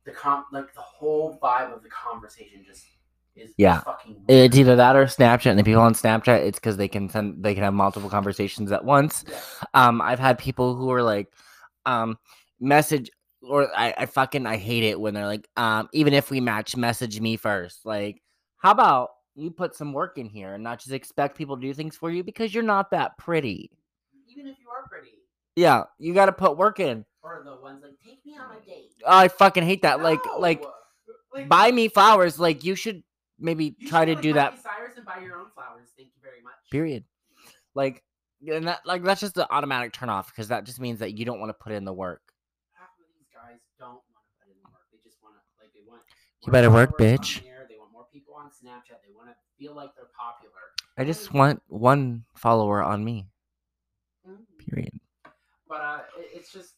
the com like the whole vibe of the conversation just is Yeah. fucking. It's either that or Snapchat, and the people on Snapchat, it's because they can send, they can have multiple conversations at once. Yeah. Um, I've had people who are like, um, message or I, I fucking I hate it when they're like, um, even if we match, message me first. Like, how about you put some work in here and not just expect people to do things for you because you're not that pretty. Even if you are pretty, Yeah, you got to put work in. or the ones like, take me on a date. I fucking hate that. Like, like Like, buy me flowers. Like, you should maybe you try should to go to do that. Cyrus and buy your own flowers. Thank you very much. Period. Like, and that like that's just the automatic turn off because that just means that you don't want to put in the work. half of these guys don't want to put in the work. They just want to like they want. You better work, followers on bitch. there, They want more people on Snapchat. They want to feel like they're popular. I just want one follower on me. Mhm. Period. But uh, it, it's just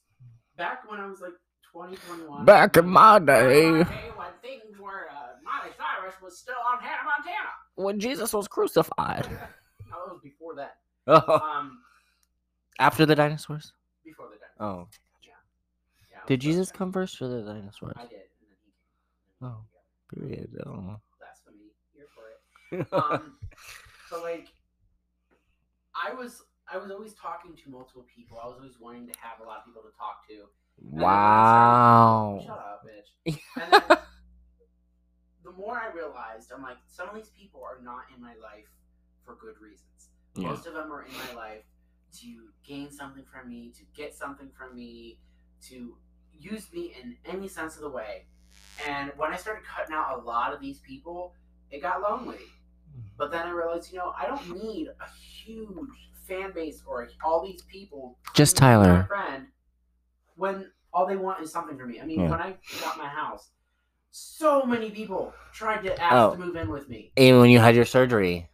back when I was like 20, 21. Back in my back in day. my day when things were uh, Miley Cyrus was still on Hannah Montana. When Jesus was crucified. *laughs* no, it was before that. Oh, Um, after the dinosaurs. before the dinosaurs. Oh, Yeah, did Jesus come first or the dinosaurs? I did, and then he came. Oh. Period. Oh. Blasphemy. Here for it. Um, *laughs* but like, I was I was always talking to multiple people. I was always wanting to have a lot of people to talk to. And started- Shut wow. up, bitch. *laughs* And then the more I realized, I'm like, some of these people are not in my life for good reasons. Yeah. Most of them are in my life to gain something from me, to get something from me, to use me in any sense of the way. And when I started cutting out a lot of these people, it got lonely. But then I realized, you know, I don't need a huge fan base or all these people. Just claiming to be my Tyler. friend when all they want is something from me. I mean, Yeah. when I got my house, so many people tried to ask Oh. to move in with me. Even when you had your surgery.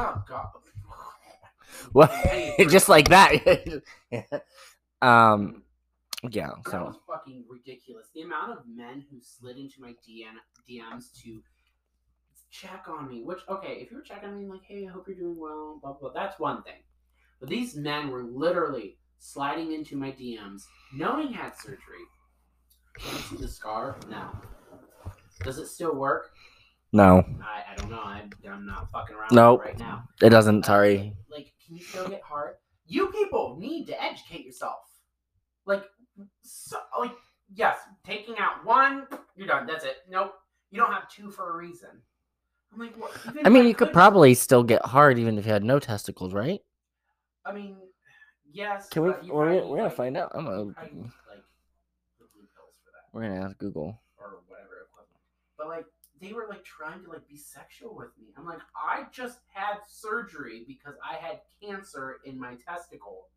Oh God. *laughs* What? Hey, *laughs* Just like that. *laughs* um. Yeah. That So. was fucking ridiculous. The amount of men who slid into my DM, DMs to check on me. Which, okay, if you were checking on me, like, hey, I hope you're doing well, blah, blah, blah, that's one thing. But these men were literally sliding into my DMs, knowing I had surgery. Can you see the scar? No. Does it still work? No, I, I don't know. I, I'm not fucking around Nope. right now. it doesn't. Sorry. Like, can you still get hard? You people need to educate yourself. Like, so, like, yes, taking out one, you're done. That's it. Nope. You don't have two for a reason. I'm like, what? I mean, you could could- probably still get hard even if you had no testicles, right? I mean, yes. Can we? We're, gonna- we're gonna find out. I'm gonna. like the blue pills for that We're gonna ask Google. or whatever. But like, they were like trying to like be sexual with me. I'm like, I just had surgery because I had cancer in my testicle,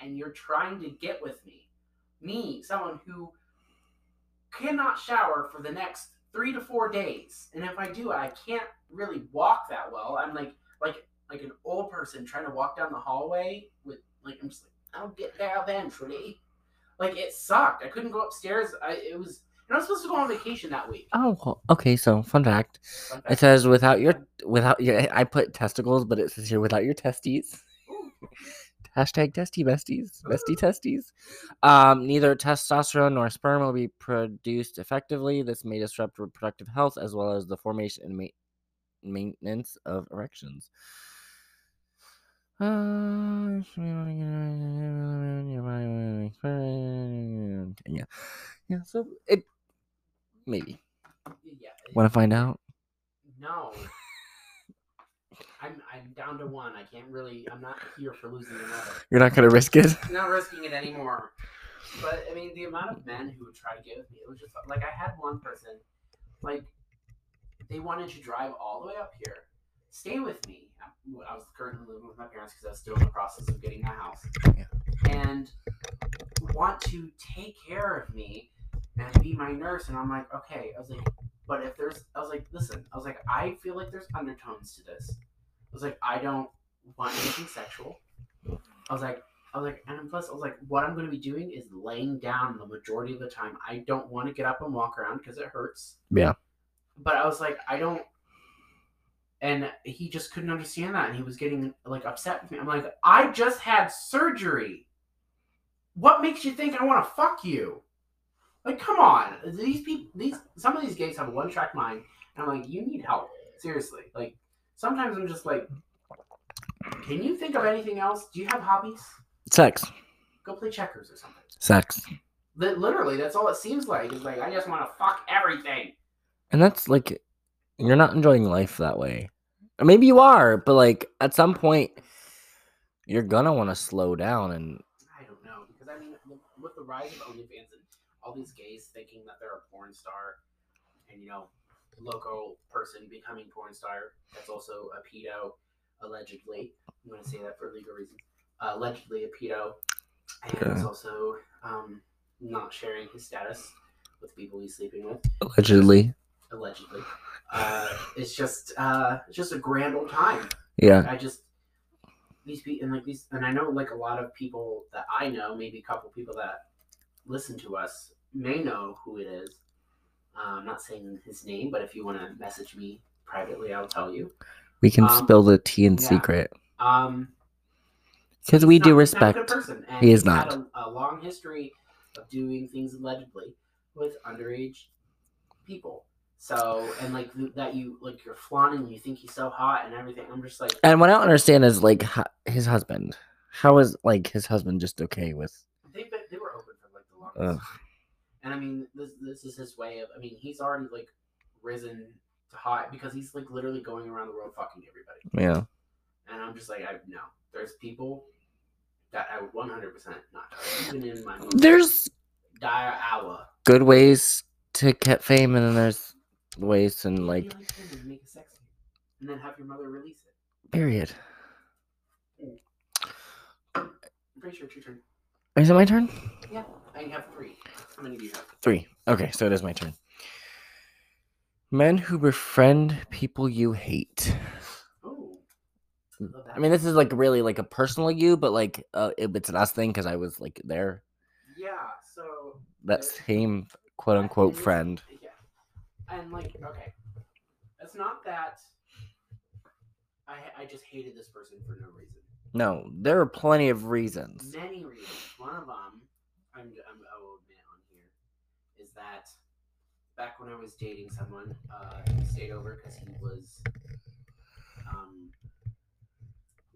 and you're trying to get with me. Me, someone who cannot shower for the next three to four days, and if I do, I can't really walk that well. I'm like, like, like an old person trying to walk down the hallway with like, I'm just like, I'll get there eventually. Like it sucked. I couldn't go upstairs. I it was. And I was supposed to go on vacation that week. Oh, okay. So, fun fact: Fun it says without your without yeah, I put testicles, but it says here without your testes. *laughs* Hashtag testy besties, bestie testes. Um, neither testosterone nor sperm will be produced effectively. This may disrupt reproductive health as well as the formation and ma- maintenance of erections. Uh, *sighs* yeah, yeah. So it maybe Yeah. want to find out. No. I'm I'm down to one. I can't really. I'm not here for losing another. You're not gonna risk it. I'm not risking it anymore. But I mean, the amount of men who would try to get with me, it was just like I had one person, like they wanted to drive all the way up here, stay with me. I was currently living with my parents because I was still in the process of getting my house, Yeah. and want to take care of me and be my nurse. And I'm like, okay. I was like, but if there's, I was like, listen. I was like, I feel like there's undertones to this. I was like, I don't want anything sexual. I was like, I was like, and plus, I was like, what I'm going to be doing is laying down the majority of the time. I don't want to get up and walk around because it hurts. Yeah. But I was like, I don't. And he just couldn't understand that, and he was getting like upset with me. I'm like, I just had surgery. What makes you think I want to fuck you? Like, come on. These people, these some of these gays have a one track mind, and I'm like, you need help. Seriously. Like, sometimes I'm just like, can you think of anything else? Do you have hobbies? Sex, Go play checkers or something. sex, Li- Literally, that's all it seems like. Is like I just want to fuck everything. and that's like you're not enjoying life that way. Or maybe you are, but like at some point, you're gonna want to slow down and I don't know because I mean, with- with the rise of OnlyFans and all these gays thinking that they're a porn star, and you know, local person becoming porn star that's also a pedo, allegedly. I'm going to say that for legal reasons. Uh, allegedly a pedo, and is Yeah. also um, not sharing his status with people he's sleeping with. allegedly, Allegedly, uh, it's just uh, it's just a grand old time. yeah, I just these people and like these and I know like a lot of people that I know, maybe a couple people that listen to us may know who it is. Uh, I'm not saying his name, but if you want to message me privately, I'll tell you. we can Um, spill the tea in yeah. secret Um, because we do he's not a good respect. He is not. a, a long history of doing things allegedly with underage people. So and like that you like you're flaunting, you think he's so hot and everything. I'm just like And what I don't understand is like his husband. How is like his husband just okay with? They've they were open for like the longest. Ugh. And I mean, this this is his way of. I mean, he's already like risen to high because he's like literally going around the world fucking everybody. Yeah, And I'm just like, I no. There's people that I would 100 percent not even in my there's dire hour. good ways to get fame, and then there's ways and like make and then have your mother release it. period. I'm pretty sure it's your turn. Is it my turn? Yeah, I have three. How many do you have? Three. Okay, so it is my turn. Men who befriend people you hate. Oh, I mean, this is like really like a personal you, but like uh, it, it's an us thing because I was like there. yeah. So That same quote unquote friend. Yeah. And like, okay, it's not that I I just hated this person for no reason. No, there are plenty of reasons. Many reasons. One of them, I'm I'm I will admit on here, is that back when I was dating someone, uh, he stayed over because he was um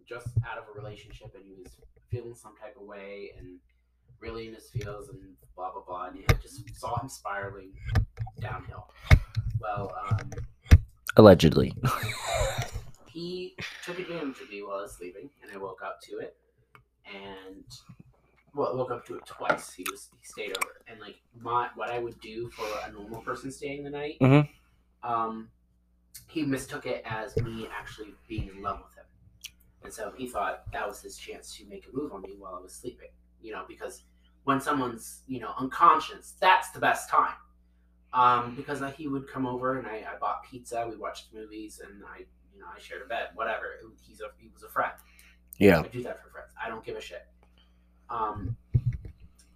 just out of a relationship and he was feeling some type of way and really in his feels and blah blah blah and I just saw him spiraling downhill. Well, um, Allegedly. *laughs* he took advantage of me while I was sleeping, and I woke up to it. And well, I woke up to it twice. He was he stayed over, and like my what I would do for a normal person staying the night, Mhm. um, he mistook it as me actually being in love with him, and so he thought that was his chance to make a move on me while I was sleeping. You know, because when someone's you know unconscious, that's the best time. Um, because uh, he would come over and I, I bought pizza, we watched movies, and I you know I shared a bed, whatever. He's a he was a friend. Yeah. I do that for friends. I don't give a shit. Um,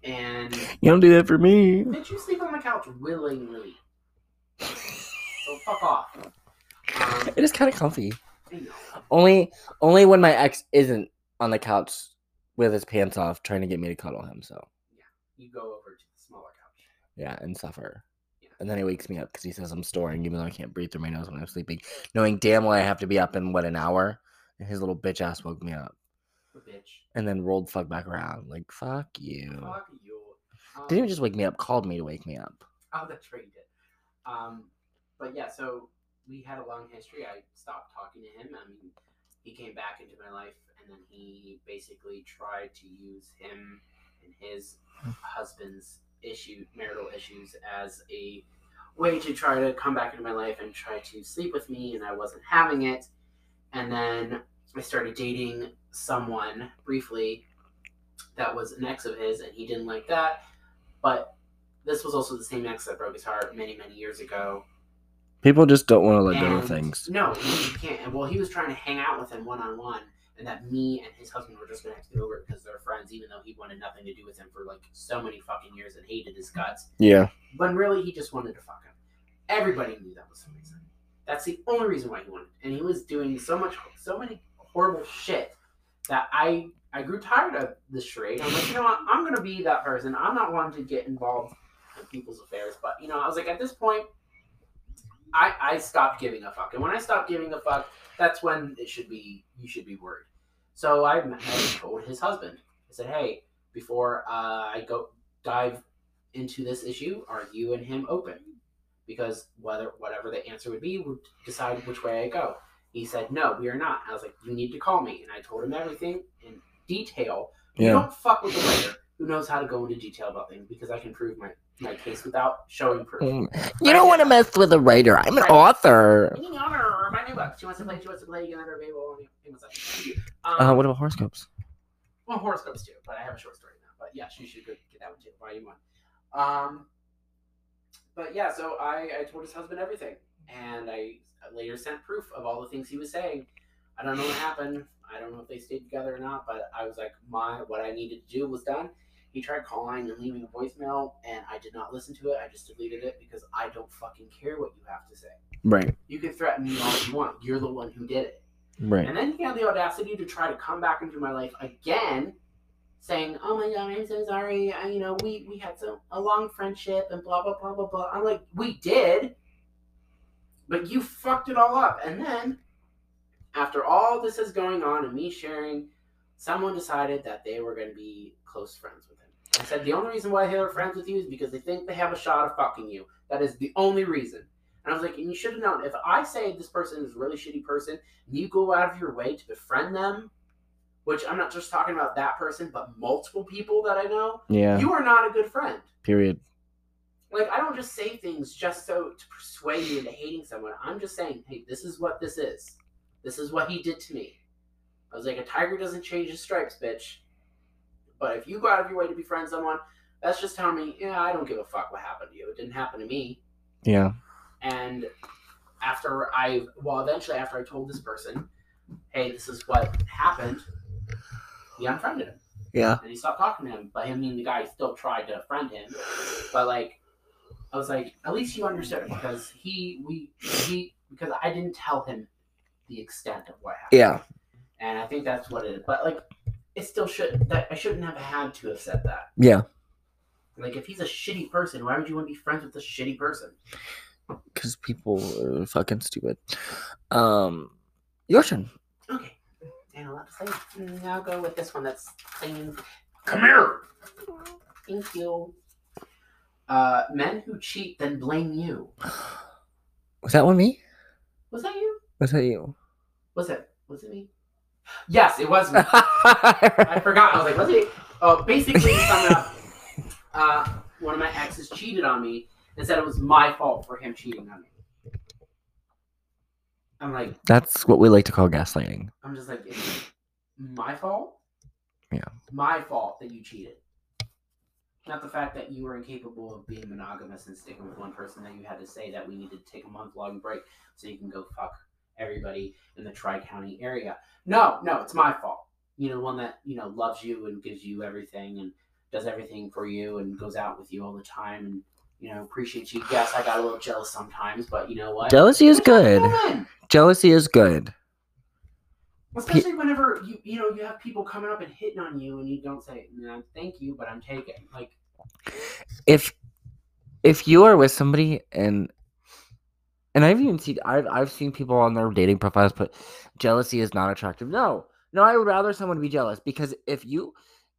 And You don't do that for me. did you sleep on the couch willingly? So fuck off. Um, It is kind of comfy. Only, only when my ex isn't on the couch with his pants off, trying to get me to cuddle him. So yeah, You go over to the smaller couch. yeah, and suffer. And then he wakes me up because he says I'm snoring, even though I can't breathe through my nose when I'm sleeping, knowing damn well I have to be up in what an hour. And his little bitch ass woke me up bitch. and then rolled fuck back around. Like fuck you. Fuck you. Um, Didn't even just wake me up, called me to wake me up. Oh, that's right, you did. Um, but yeah, so we had a long history. I stopped talking to him. I mean, he came back into my life, and then he basically tried to use him and his husband's issue, marital issues, as a way to try to come back into my life and try to sleep with me, and I wasn't having it. And then I started dating someone briefly that was an ex of his, and he didn't like that. But this was also the same ex that broke his heart many, many years ago. People just don't want to let go of things. No, you can't. Well, he was trying to hang out with him one on one, and that me and his husband were just going to have to get over it because they're friends, even though he wanted nothing to do with him for like so many fucking years and hated his guts. Yeah. When really he just wanted to fuck him. Everybody knew that was the reason. That's the only reason why he wanted. And he was doing so much, so many horrible shit that I I grew tired of the charade. I'm like, you know what? I'm gonna be that person. I'm not one to get involved in people's affairs. But you know, I was like, at this point, I I stopped giving a fuck. And when I stopped giving a fuck, that's when it should be you should be worried. So I, I told his husband. I said, hey, before uh, I go dive into this issue, are you and him open? Because whether whatever the answer would be would decide which way I go. He said, no, we are not. I was like, you need to call me, and I told him everything in detail. You don't fuck with a writer who knows how to go into detail about things because I can prove my, my case without showing proof. Mm. You don't want to mess with a writer. I'm an author. Any honor my new book. She wants to play. She wants to play. Available on Amazon. Um, Uh, what about horoscopes? well, horoscopes too, but I have a short story now. But yeah, she should go get that one too, volume one. Um, but yeah, so I, I told his husband everything, and I later sent proof of all the things he was saying. I don't know what happened. I don't know if they stayed together or not, but I was like, my what I needed to do was done. He tried calling and leaving a voicemail, and I did not listen to it. I just deleted it because I don't fucking care what you have to say. Right. You can threaten me all you want. You're the one who did it. Right. And then he had the audacity to try to come back into my life again, saying, "Oh my god, I'm so sorry. I, you know, we we had some a long friendship and blah blah blah blah blah." I'm like, "We did, but you fucked it all up." And then, after all this is going on and me sharing, someone decided that they were going to be close friends with him. I said, "The only reason why they are friends with you is because they think they have a shot of fucking you. That is the only reason." And I was like, and you should have known. If I say this person is a really shitty person, and you go out of your way to befriend them, which I'm not just talking about that person, but multiple people that I know, Yeah. you are not a good friend. Period. Like, I don't just say things just so to persuade you into hating someone. I'm just saying, hey, this is what this is. This is what he did to me. I was like, a tiger doesn't change his stripes, bitch. But if you go out of your way to befriend someone, that's just telling me, yeah, I don't give a fuck what happened to you. It didn't happen to me. Yeah. And after I, well, eventually after I told this person, hey, this is what happened, he unfriended him. Yeah. And he stopped talking to him. But him being the guy still tried to friend him. But like, I was like, at least you understood it because he, we, he, because I didn't tell him the extent of what happened. Yeah. And I think that's what it is. But like, it still should, that I shouldn't have had to have said that. Yeah. Like, if he's a shitty person, why would you want to be friends with a shitty person? Because people are fucking stupid. Um, your turn. Okay. And let's say now go with this one that's saying, "Come here." Thank you. Uh, men who cheat then blame you. Was that one me? Was that you? Was that you? Was it? Was it me? Yes, it was me. I forgot. I was like, was it? Uh, basically, up, uh, one of my exes cheated on me and said it was my fault for him cheating on me. I'm like, That's what we like to call gaslighting. I'm just like, my fault? Yeah. My fault that you cheated. Not the fact that you were incapable of being monogamous and sticking with one person that you had to say that we needed to take a month long break so you can go fuck everybody in the Tri County area. No, no, it's my fault. You know, the one that, you know, loves you and gives you everything and does everything for you and goes out with you all the time and you know appreciates you. Yes, I got a little jealous sometimes, but you know what? Jealousy is good. Jealousy is good. Especially whenever you you know you have people coming up and hitting on you and you don't say no, thank you, but I'm taking. Like if if you are with somebody and and I've even seen I've I've seen people on their dating profiles put jealousy is not attractive. No, no, I would rather someone be jealous because if you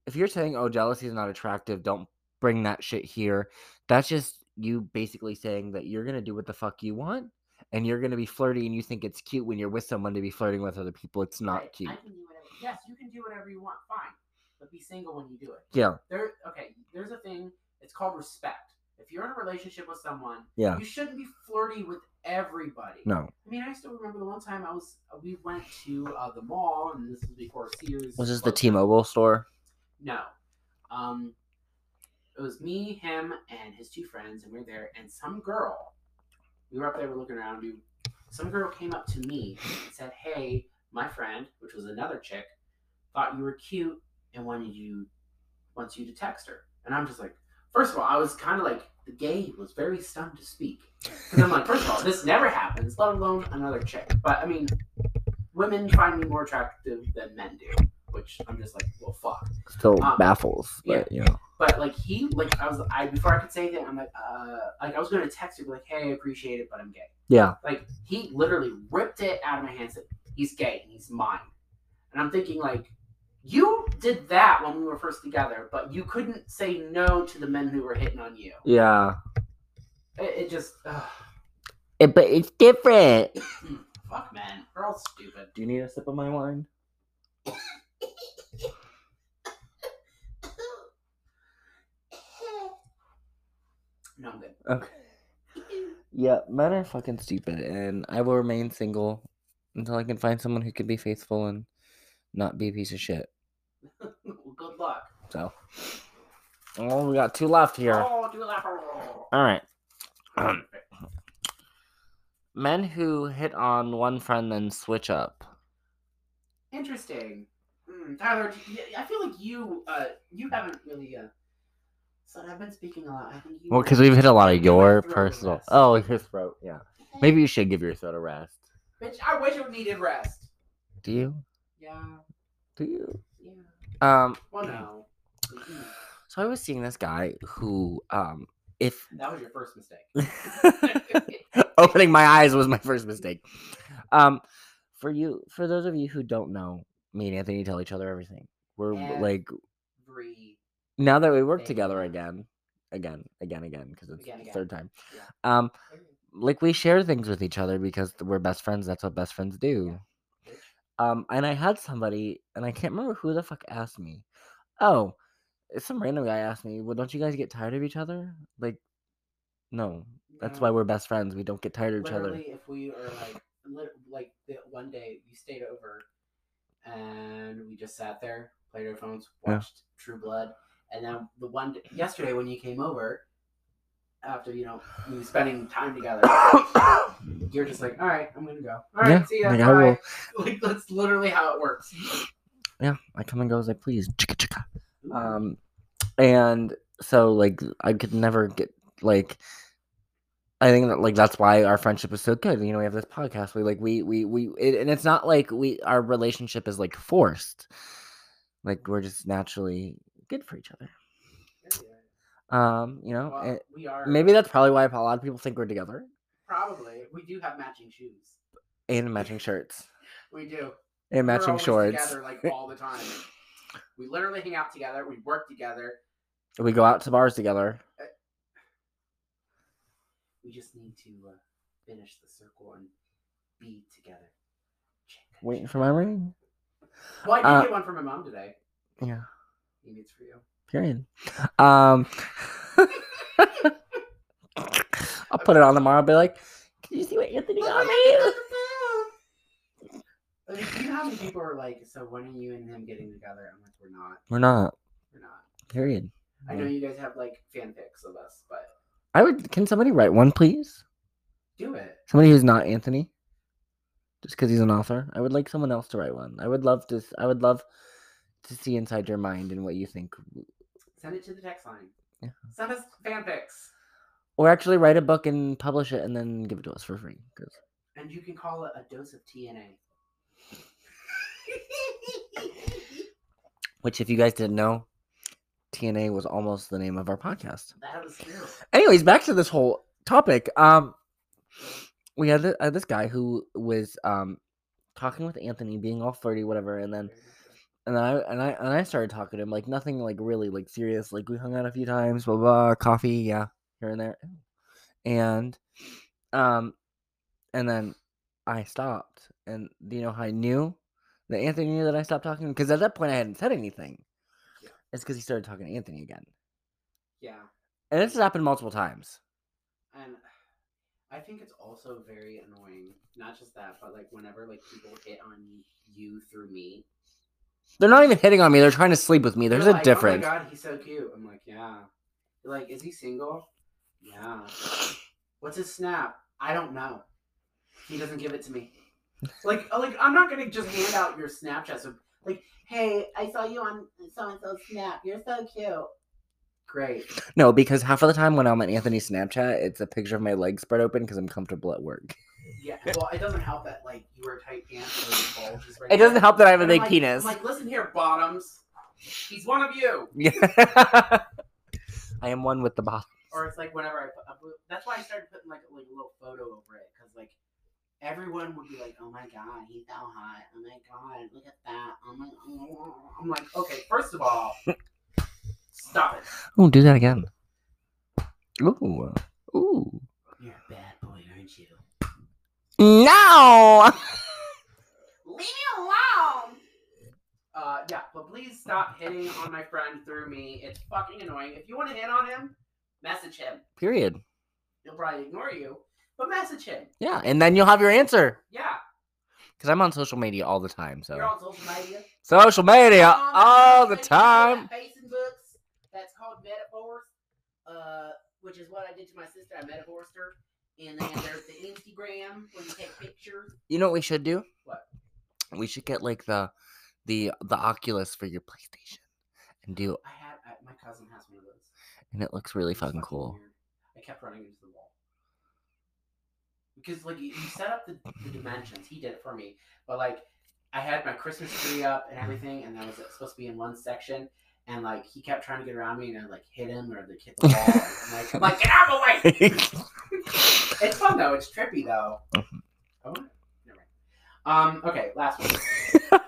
if you're saying oh jealousy is not attractive, don't bring that shit here. That's just you basically saying that you're gonna do what the fuck you want and you're gonna be flirty and you think it's cute when you're with someone to be flirting with other people. It's not right, cute. I can do whatever. Yes, you can do whatever you want. Fine, but be single when you do it. Yeah, There, okay. There's a thing. It's called respect. If you're in a relationship with someone, yeah. you shouldn't be flirty with everybody. No. I mean, I still remember the one time I was we went to uh, the mall, and this was before Sears. Was this the T-Mobile store? No. Um, it was me, him, and his two friends, and we were there. And some girl, we were up there, we were looking around. We, some girl came up to me and said, "Hey, my friend, which was another chick, thought you were cute and wanted you wants you to text her." And I'm just like, first of all, I was kind of like the gay was very stunned to speak because I'm like, first of all, this never happens, let alone another chick. But I mean, women find me more attractive than men do, which I'm just like, well, fuck. Still Um, baffles, yeah. but you know. But like he, like I was, I before I could say anything, I'm like, uh, like I was gonna text be like, hey, I appreciate it, but I'm gay. Yeah. Like he literally ripped it out of my hands. said, he's gay and he's mine. And I'm thinking like, you did that when we were first together, but you couldn't say no to the men who were hitting on you. Yeah. It, it just, It, but it's different. *clears throat* fuck, man, we're all stupid. Do you need a sip of my wine? No, I'm good. Okay. Yeah, men are fucking stupid, and I will remain single until I can find someone who can be faithful and not be a piece of shit. *laughs* well, good luck. So, oh, we got two left here. Oh, do that. All right. *clears throat* Men who hit on one friend then switch up. Interesting. Mm, Tyler, I feel like you uh you haven't really uh so I've been speaking a lot. I think you Well, because we've hit a lot of your personal. rest. Oh, your throat. Yeah. Maybe you should give your throat a rest. Bitch, I wish it needed rest. Do you? Yeah, Do you? yeah. Um. Well no. So I was seeing this guy who, um, if That was your first mistake. *laughs* opening my eyes was my first mistake. Um, for you, for those of you who don't know, me and Anthony tell each other everything. We're like now that we work together again, again, again, again, because it's Again, the again. third time. Yeah. Um, like we share things with each other because we're best friends. That's what best friends do. Um, and I had somebody, and I can't remember who the fuck asked me. Oh, some random guy asked me, "Well, don't you guys get tired of each other?" Like, no, that's why we're best friends. We don't get tired of each other. Literally, if we are like, lit- like the one day you stayed over, and we just sat there, played our phones, watched True Blood, and then the one yesterday when you came over, after you know you spending time together, *coughs* you're just like, all right, I'm gonna go. All right, Yeah, see ya. like, I bye." *laughs* Like that's literally how it works. yeah, I come and go as I please. Chicka chicka. Um, and so like I could never get like. I think that like that's why our friendship is so good. You know, we have this podcast. We like we we we, it, and it's not like we our relationship is like forced. Like we're just naturally good for each other. Um, you know, Well, and we are maybe that's probably why a lot of people think we're together probably we do have matching shoes. and matching shirts *laughs* We do. and matching shorts. Together like *laughs* all the time. We literally hang out together. We work together. We go out to bars together. We just need to uh, finish the circle and be together. Chicka, Waiting chicka. for my ring. Well, I did Uh, get one from my mom today. Yeah. Maybe it's for you. Period. Um, *laughs* I'll put it on tomorrow. I'll be like, "Can you see what Anthony got me?" Like, you know how many people are like, so when are you and him getting together? I'm like, we're not. We're not. We're not. Period. I know you guys have like fanfics of us, but I would. Can somebody write one, please? do it. Somebody who's not Anthony, just because he's an author. I would like someone else to write one. I would love to. I would love to see inside your mind and what you think Send it to the text line. Yeah. Send us fanfics. Or actually write a book and publish it and then give it to us for free. 'cause- And you can call it a dose of TNA. *laughs* Which, if you guys didn't know, TNA was almost the name of our podcast. that was true. Anyways, back to this whole topic. Um, we had, uh, this guy who was um talking with Anthony, being all flirty, whatever, and then and then I and I and I started talking to him like nothing like really like serious. Like we hung out a few times, blah blah, coffee, yeah, here and there, and um, and then I stopped. And you know how I knew that Anthony knew that I stopped talking? Because at that point I hadn't said anything. Yeah. It's because he started talking to Anthony again, Yeah. and this has happened multiple times. And I think it's also very annoying. Not just that, but like whenever like people hit on you through me. They're not even hitting on me. They're trying to sleep with me. There's They're a like, difference. Oh my god, he's so cute. I'm like, yeah. They're like, is he single? Yeah. What's his snap? I don't know. He doesn't give it to me. Like, uh, like I'm not gonna just hand out your Snapchat. So, like, hey, I saw you on so and so snap. You're so cute. Great. No, because half of the time when I'm on Anthony's Snapchat, it's a picture of my legs spread open because I'm comfortable at work. *laughs* Yeah. Well, it doesn't help that like you wear tight pants, so your bulge right It doesn't there. help that I have a And I'm big like- penis. I'm like, listen here, bottoms. He's one of you. Yeah. *laughs* I am one with the bottom. or it's like whenever I put, I put that's why I started putting like like a little photo over it because like everyone would be like, oh my god, he's so hot. Oh my god, look at that. Oh my, I'm like, okay, first of all, stop it. Oh, do that again. Ooh. Ooh. You're a bad boy? No. *laughs* Leave me alone. Uh, yeah, but please stop hitting on my friend through me. It's fucking annoying. If you want to hit on him, message him. Period. He'll probably ignore you, but message him. Yeah, and then you'll have your answer. Yeah, Because I'm on social media all the time. So you're on social media. social media Um, all the like, you know time. that Facing books that's called metaphors, uh, which is what I did to my sister. I metaphors her. And then there's the Instagram where you take pictures. You know what we should do? What? We should get like the the the Oculus for your PlayStation and do I had I, my cousin has one of those. and it looks really It's fucking cool. weird. I kept running into the wall because like you, you set up the, the dimensions. He did it for me, but like I had my Christmas tree up and everything, and that was supposed to be in one section. And like he kept trying to get around me, and I like hit him or like hit the wall. and, like, I'm like, get out of the way! *laughs* It's fun though. It's trippy though. Mhm. Oh, never mind. Um. Okay. Last one. *laughs*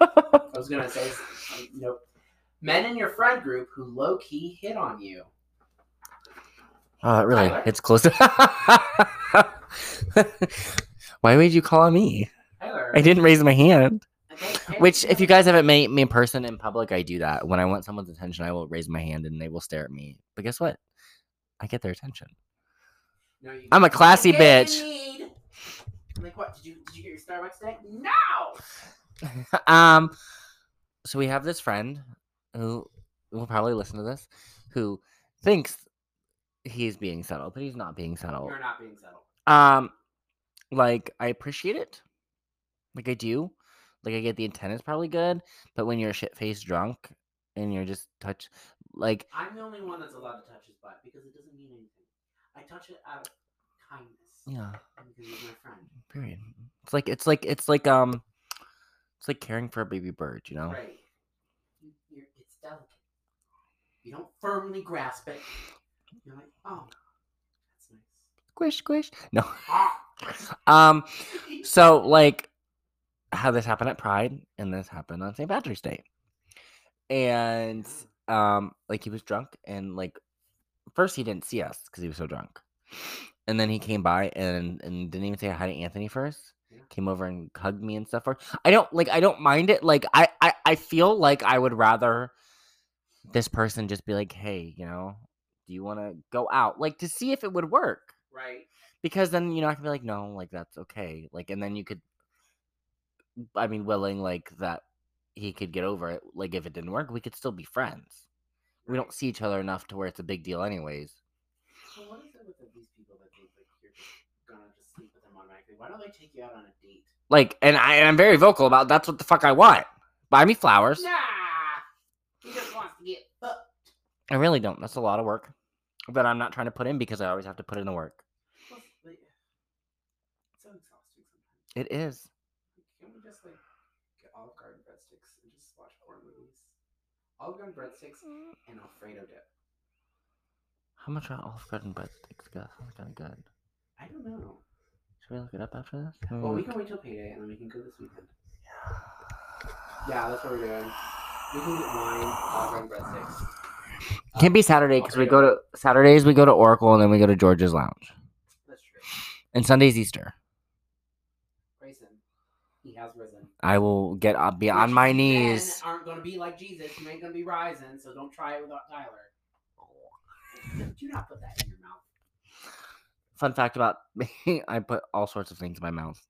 I was gonna say. Nope. Men in your friend group who low key hit on you. It really Tyler? it's close *laughs* Why would you call on me? Tyler. I didn't raise my hand. Okay, okay, Which, if you guys haven't met me in person in public, I do that. When I want someone's attention, I will raise my hand and they will stare at me. But guess what? I get their attention. No, you- I'm a classy bitch. what you need. I'm like, what? Did you did you get your Starbucks today? No. *laughs* um, so we have this friend who will probably listen to this, who thinks he's being settled, but he's not being settled. You're not being settled. Um, like I appreciate it, like I do. Like I get the intent is probably good, but when you're a shit faced drunk and you're just touch, like I'm the only one that's allowed to touch his butt because it doesn't mean anything. I touch it out of kindness. yeah, Because he's my friend. period. It's like it's like it's like um, it's like caring for a baby bird, you know. Right. You, you're, it's delicate. You don't firmly grasp it. You're like, oh, that's nice. Squish, squish. No. *laughs* Um. So like, how this happened at Pride, and this happened on St. Patrick's Day, and um, like he was drunk, and like, first he didn't see us because he was so drunk, and then he oh. came by and and didn't even say hi to Anthony first. Yeah. Came over and hugged me and stuff. For I don't like. I don't mind it. Like I I I feel like I would rather this person just be like, hey, you know, do you want to go out, like to see if it would work Right. because then you know I can be like, no, like that's okay, like, and then you could, I mean, willing like that he could get over it. Like if it didn't work, we could still be friends. We don't see each other enough to where it's a big deal, anyways. So what is it with these people that think like you're just gonna just sleep with them automatically? Why don't they take you out on a date? Like, and I, and I'm very vocal about that's what the fuck I want. Buy me flowers. Nah. He just wants to get fucked. I really don't. That's a lot of work that I'm not trying to put in because I always have to put in the work. It's so exhausting sometimes. It is. Can't we just like get Olive Garden breadsticks and just watch horror movies? Olive Garden breadsticks mm-hmm. and Alfredo dip. How much are Olive Garden breadsticks? Gus? Sounds kind of good. I don't know. Should we look it up after this? Well, hmm. we Ooh. can wait till payday and then we can go this weekend. Yeah, that's what we're doing. We can get wine, Olive Garden breadsticks. Can't be Saturday because we go to Saturdays. We go to Oracle and then we go to George's Lounge. That's true. And Sunday's Easter. Praise him. He has risen. I will get uh, be on my knees. aren't going to be like Jesus. You ain't going to be rising, so don't try it without Tyler. Do not put that in your mouth. Fun fact about me: *laughs* I put all sorts of things in my mouth,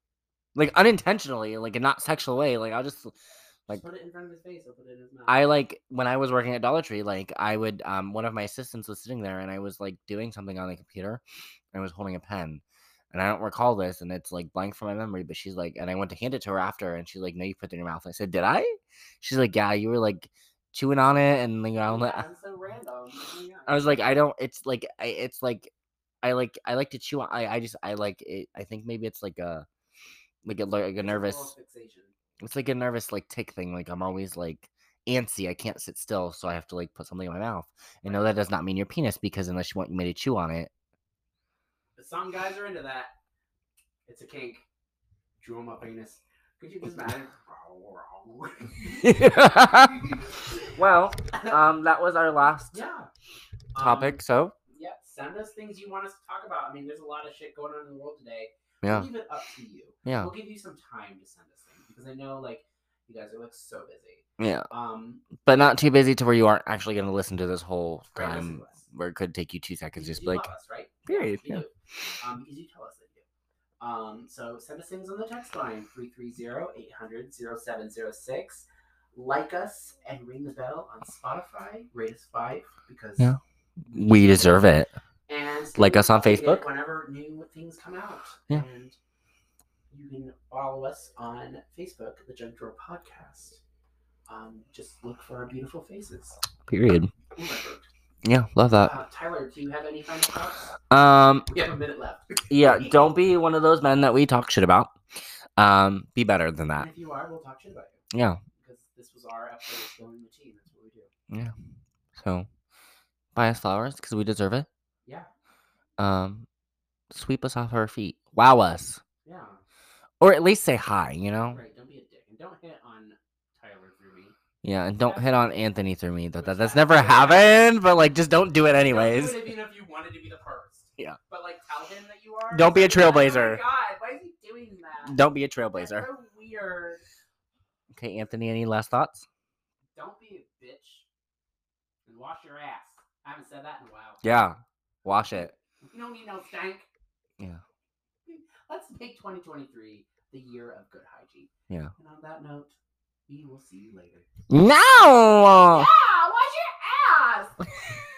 like unintentionally, like in not sexual way. Like I'll just Like- Just put it in front of his face. Or put it in his mouth. I like when I was working at Dollar Tree, like I would um one of my assistants was sitting there and I was like doing something on the computer and I was holding a pen. And I don't recall this and it's like blank from my memory, but she's like and I went to hand it to her after and she's like, No, you put it in your mouth. I said, Did I? She's like, Yeah, you were like chewing on it and you know yeah, it's so random. Yeah. I was like, I don't it's like I it's like I like I like to chew on I, I just I like it I think maybe it's like a like a like a nervous it's like a nervous like tick thing. Like I'm always like antsy. I can't sit still, so I have to like put something in my mouth. And no, that does not mean your penis because unless you want me to chew on it. But some guys are into that. It's a kink. Chew on my penis. Could you just imagine? *laughs* *laughs* well, um, that was our last yeah. Um, topic. So yeah, send us things you want us to talk about. I mean, there's a lot of shit going on in the world today. yeah, We'll leave it up to you. yeah, We'll give you some time to send us things because I know like you guys are like so busy. yeah, Um, but not too busy to where you aren't actually going to listen to this whole Right, time. to. Where it could take you two seconds, because just you be like, love us, right? period, you yeah. Do. Um, because you tell us that you do. Um, so send us things on the text line 330-800-0706. Like us and ring the bell on Spotify. Rate us five because Yeah. we deserve it. and Like us on Facebook? whenever new things come out. Yeah. And you can follow us on Facebook, the Junk Drawer Podcast. Um, just look for our beautiful faces. Period. Ooh, I burped. Yeah, love that. Uh, Tyler, do you have any final thoughts? Um, We have a minute left. yeah, don't be one of those men that we talk shit about. Um, be better than And that. if you are, we'll talk shit about you. Yeah. Because this was our episode of Spilling the Tea. That's what we do. Yeah. So buy us flowers because we deserve it. Yeah. Um, sweep us off our feet. Wow us. Yeah. Or at least say hi, you know? Right. Don't be a dick. And don't hit on Tyler through me. Yeah, and don't hit on Anthony through me. That, that that's never happened, but like just don't do it Don't do anyways. it even if you wanted to be the first. Yeah. But like tell him that you are. Don't be a It's like, Oh trailblazer. my god, why is he doing that? Don't be a trailblazer. so weird. Okay, Anthony, any last thoughts? Don't be a bitch. And wash your ass. I haven't said that in a while. Yeah. Wash it. You don't need no stank. Yeah. Let's make 2023 the year of good hygiene. Yeah. And on that note, we will see you later. No! Yeah, wash your ass. *laughs*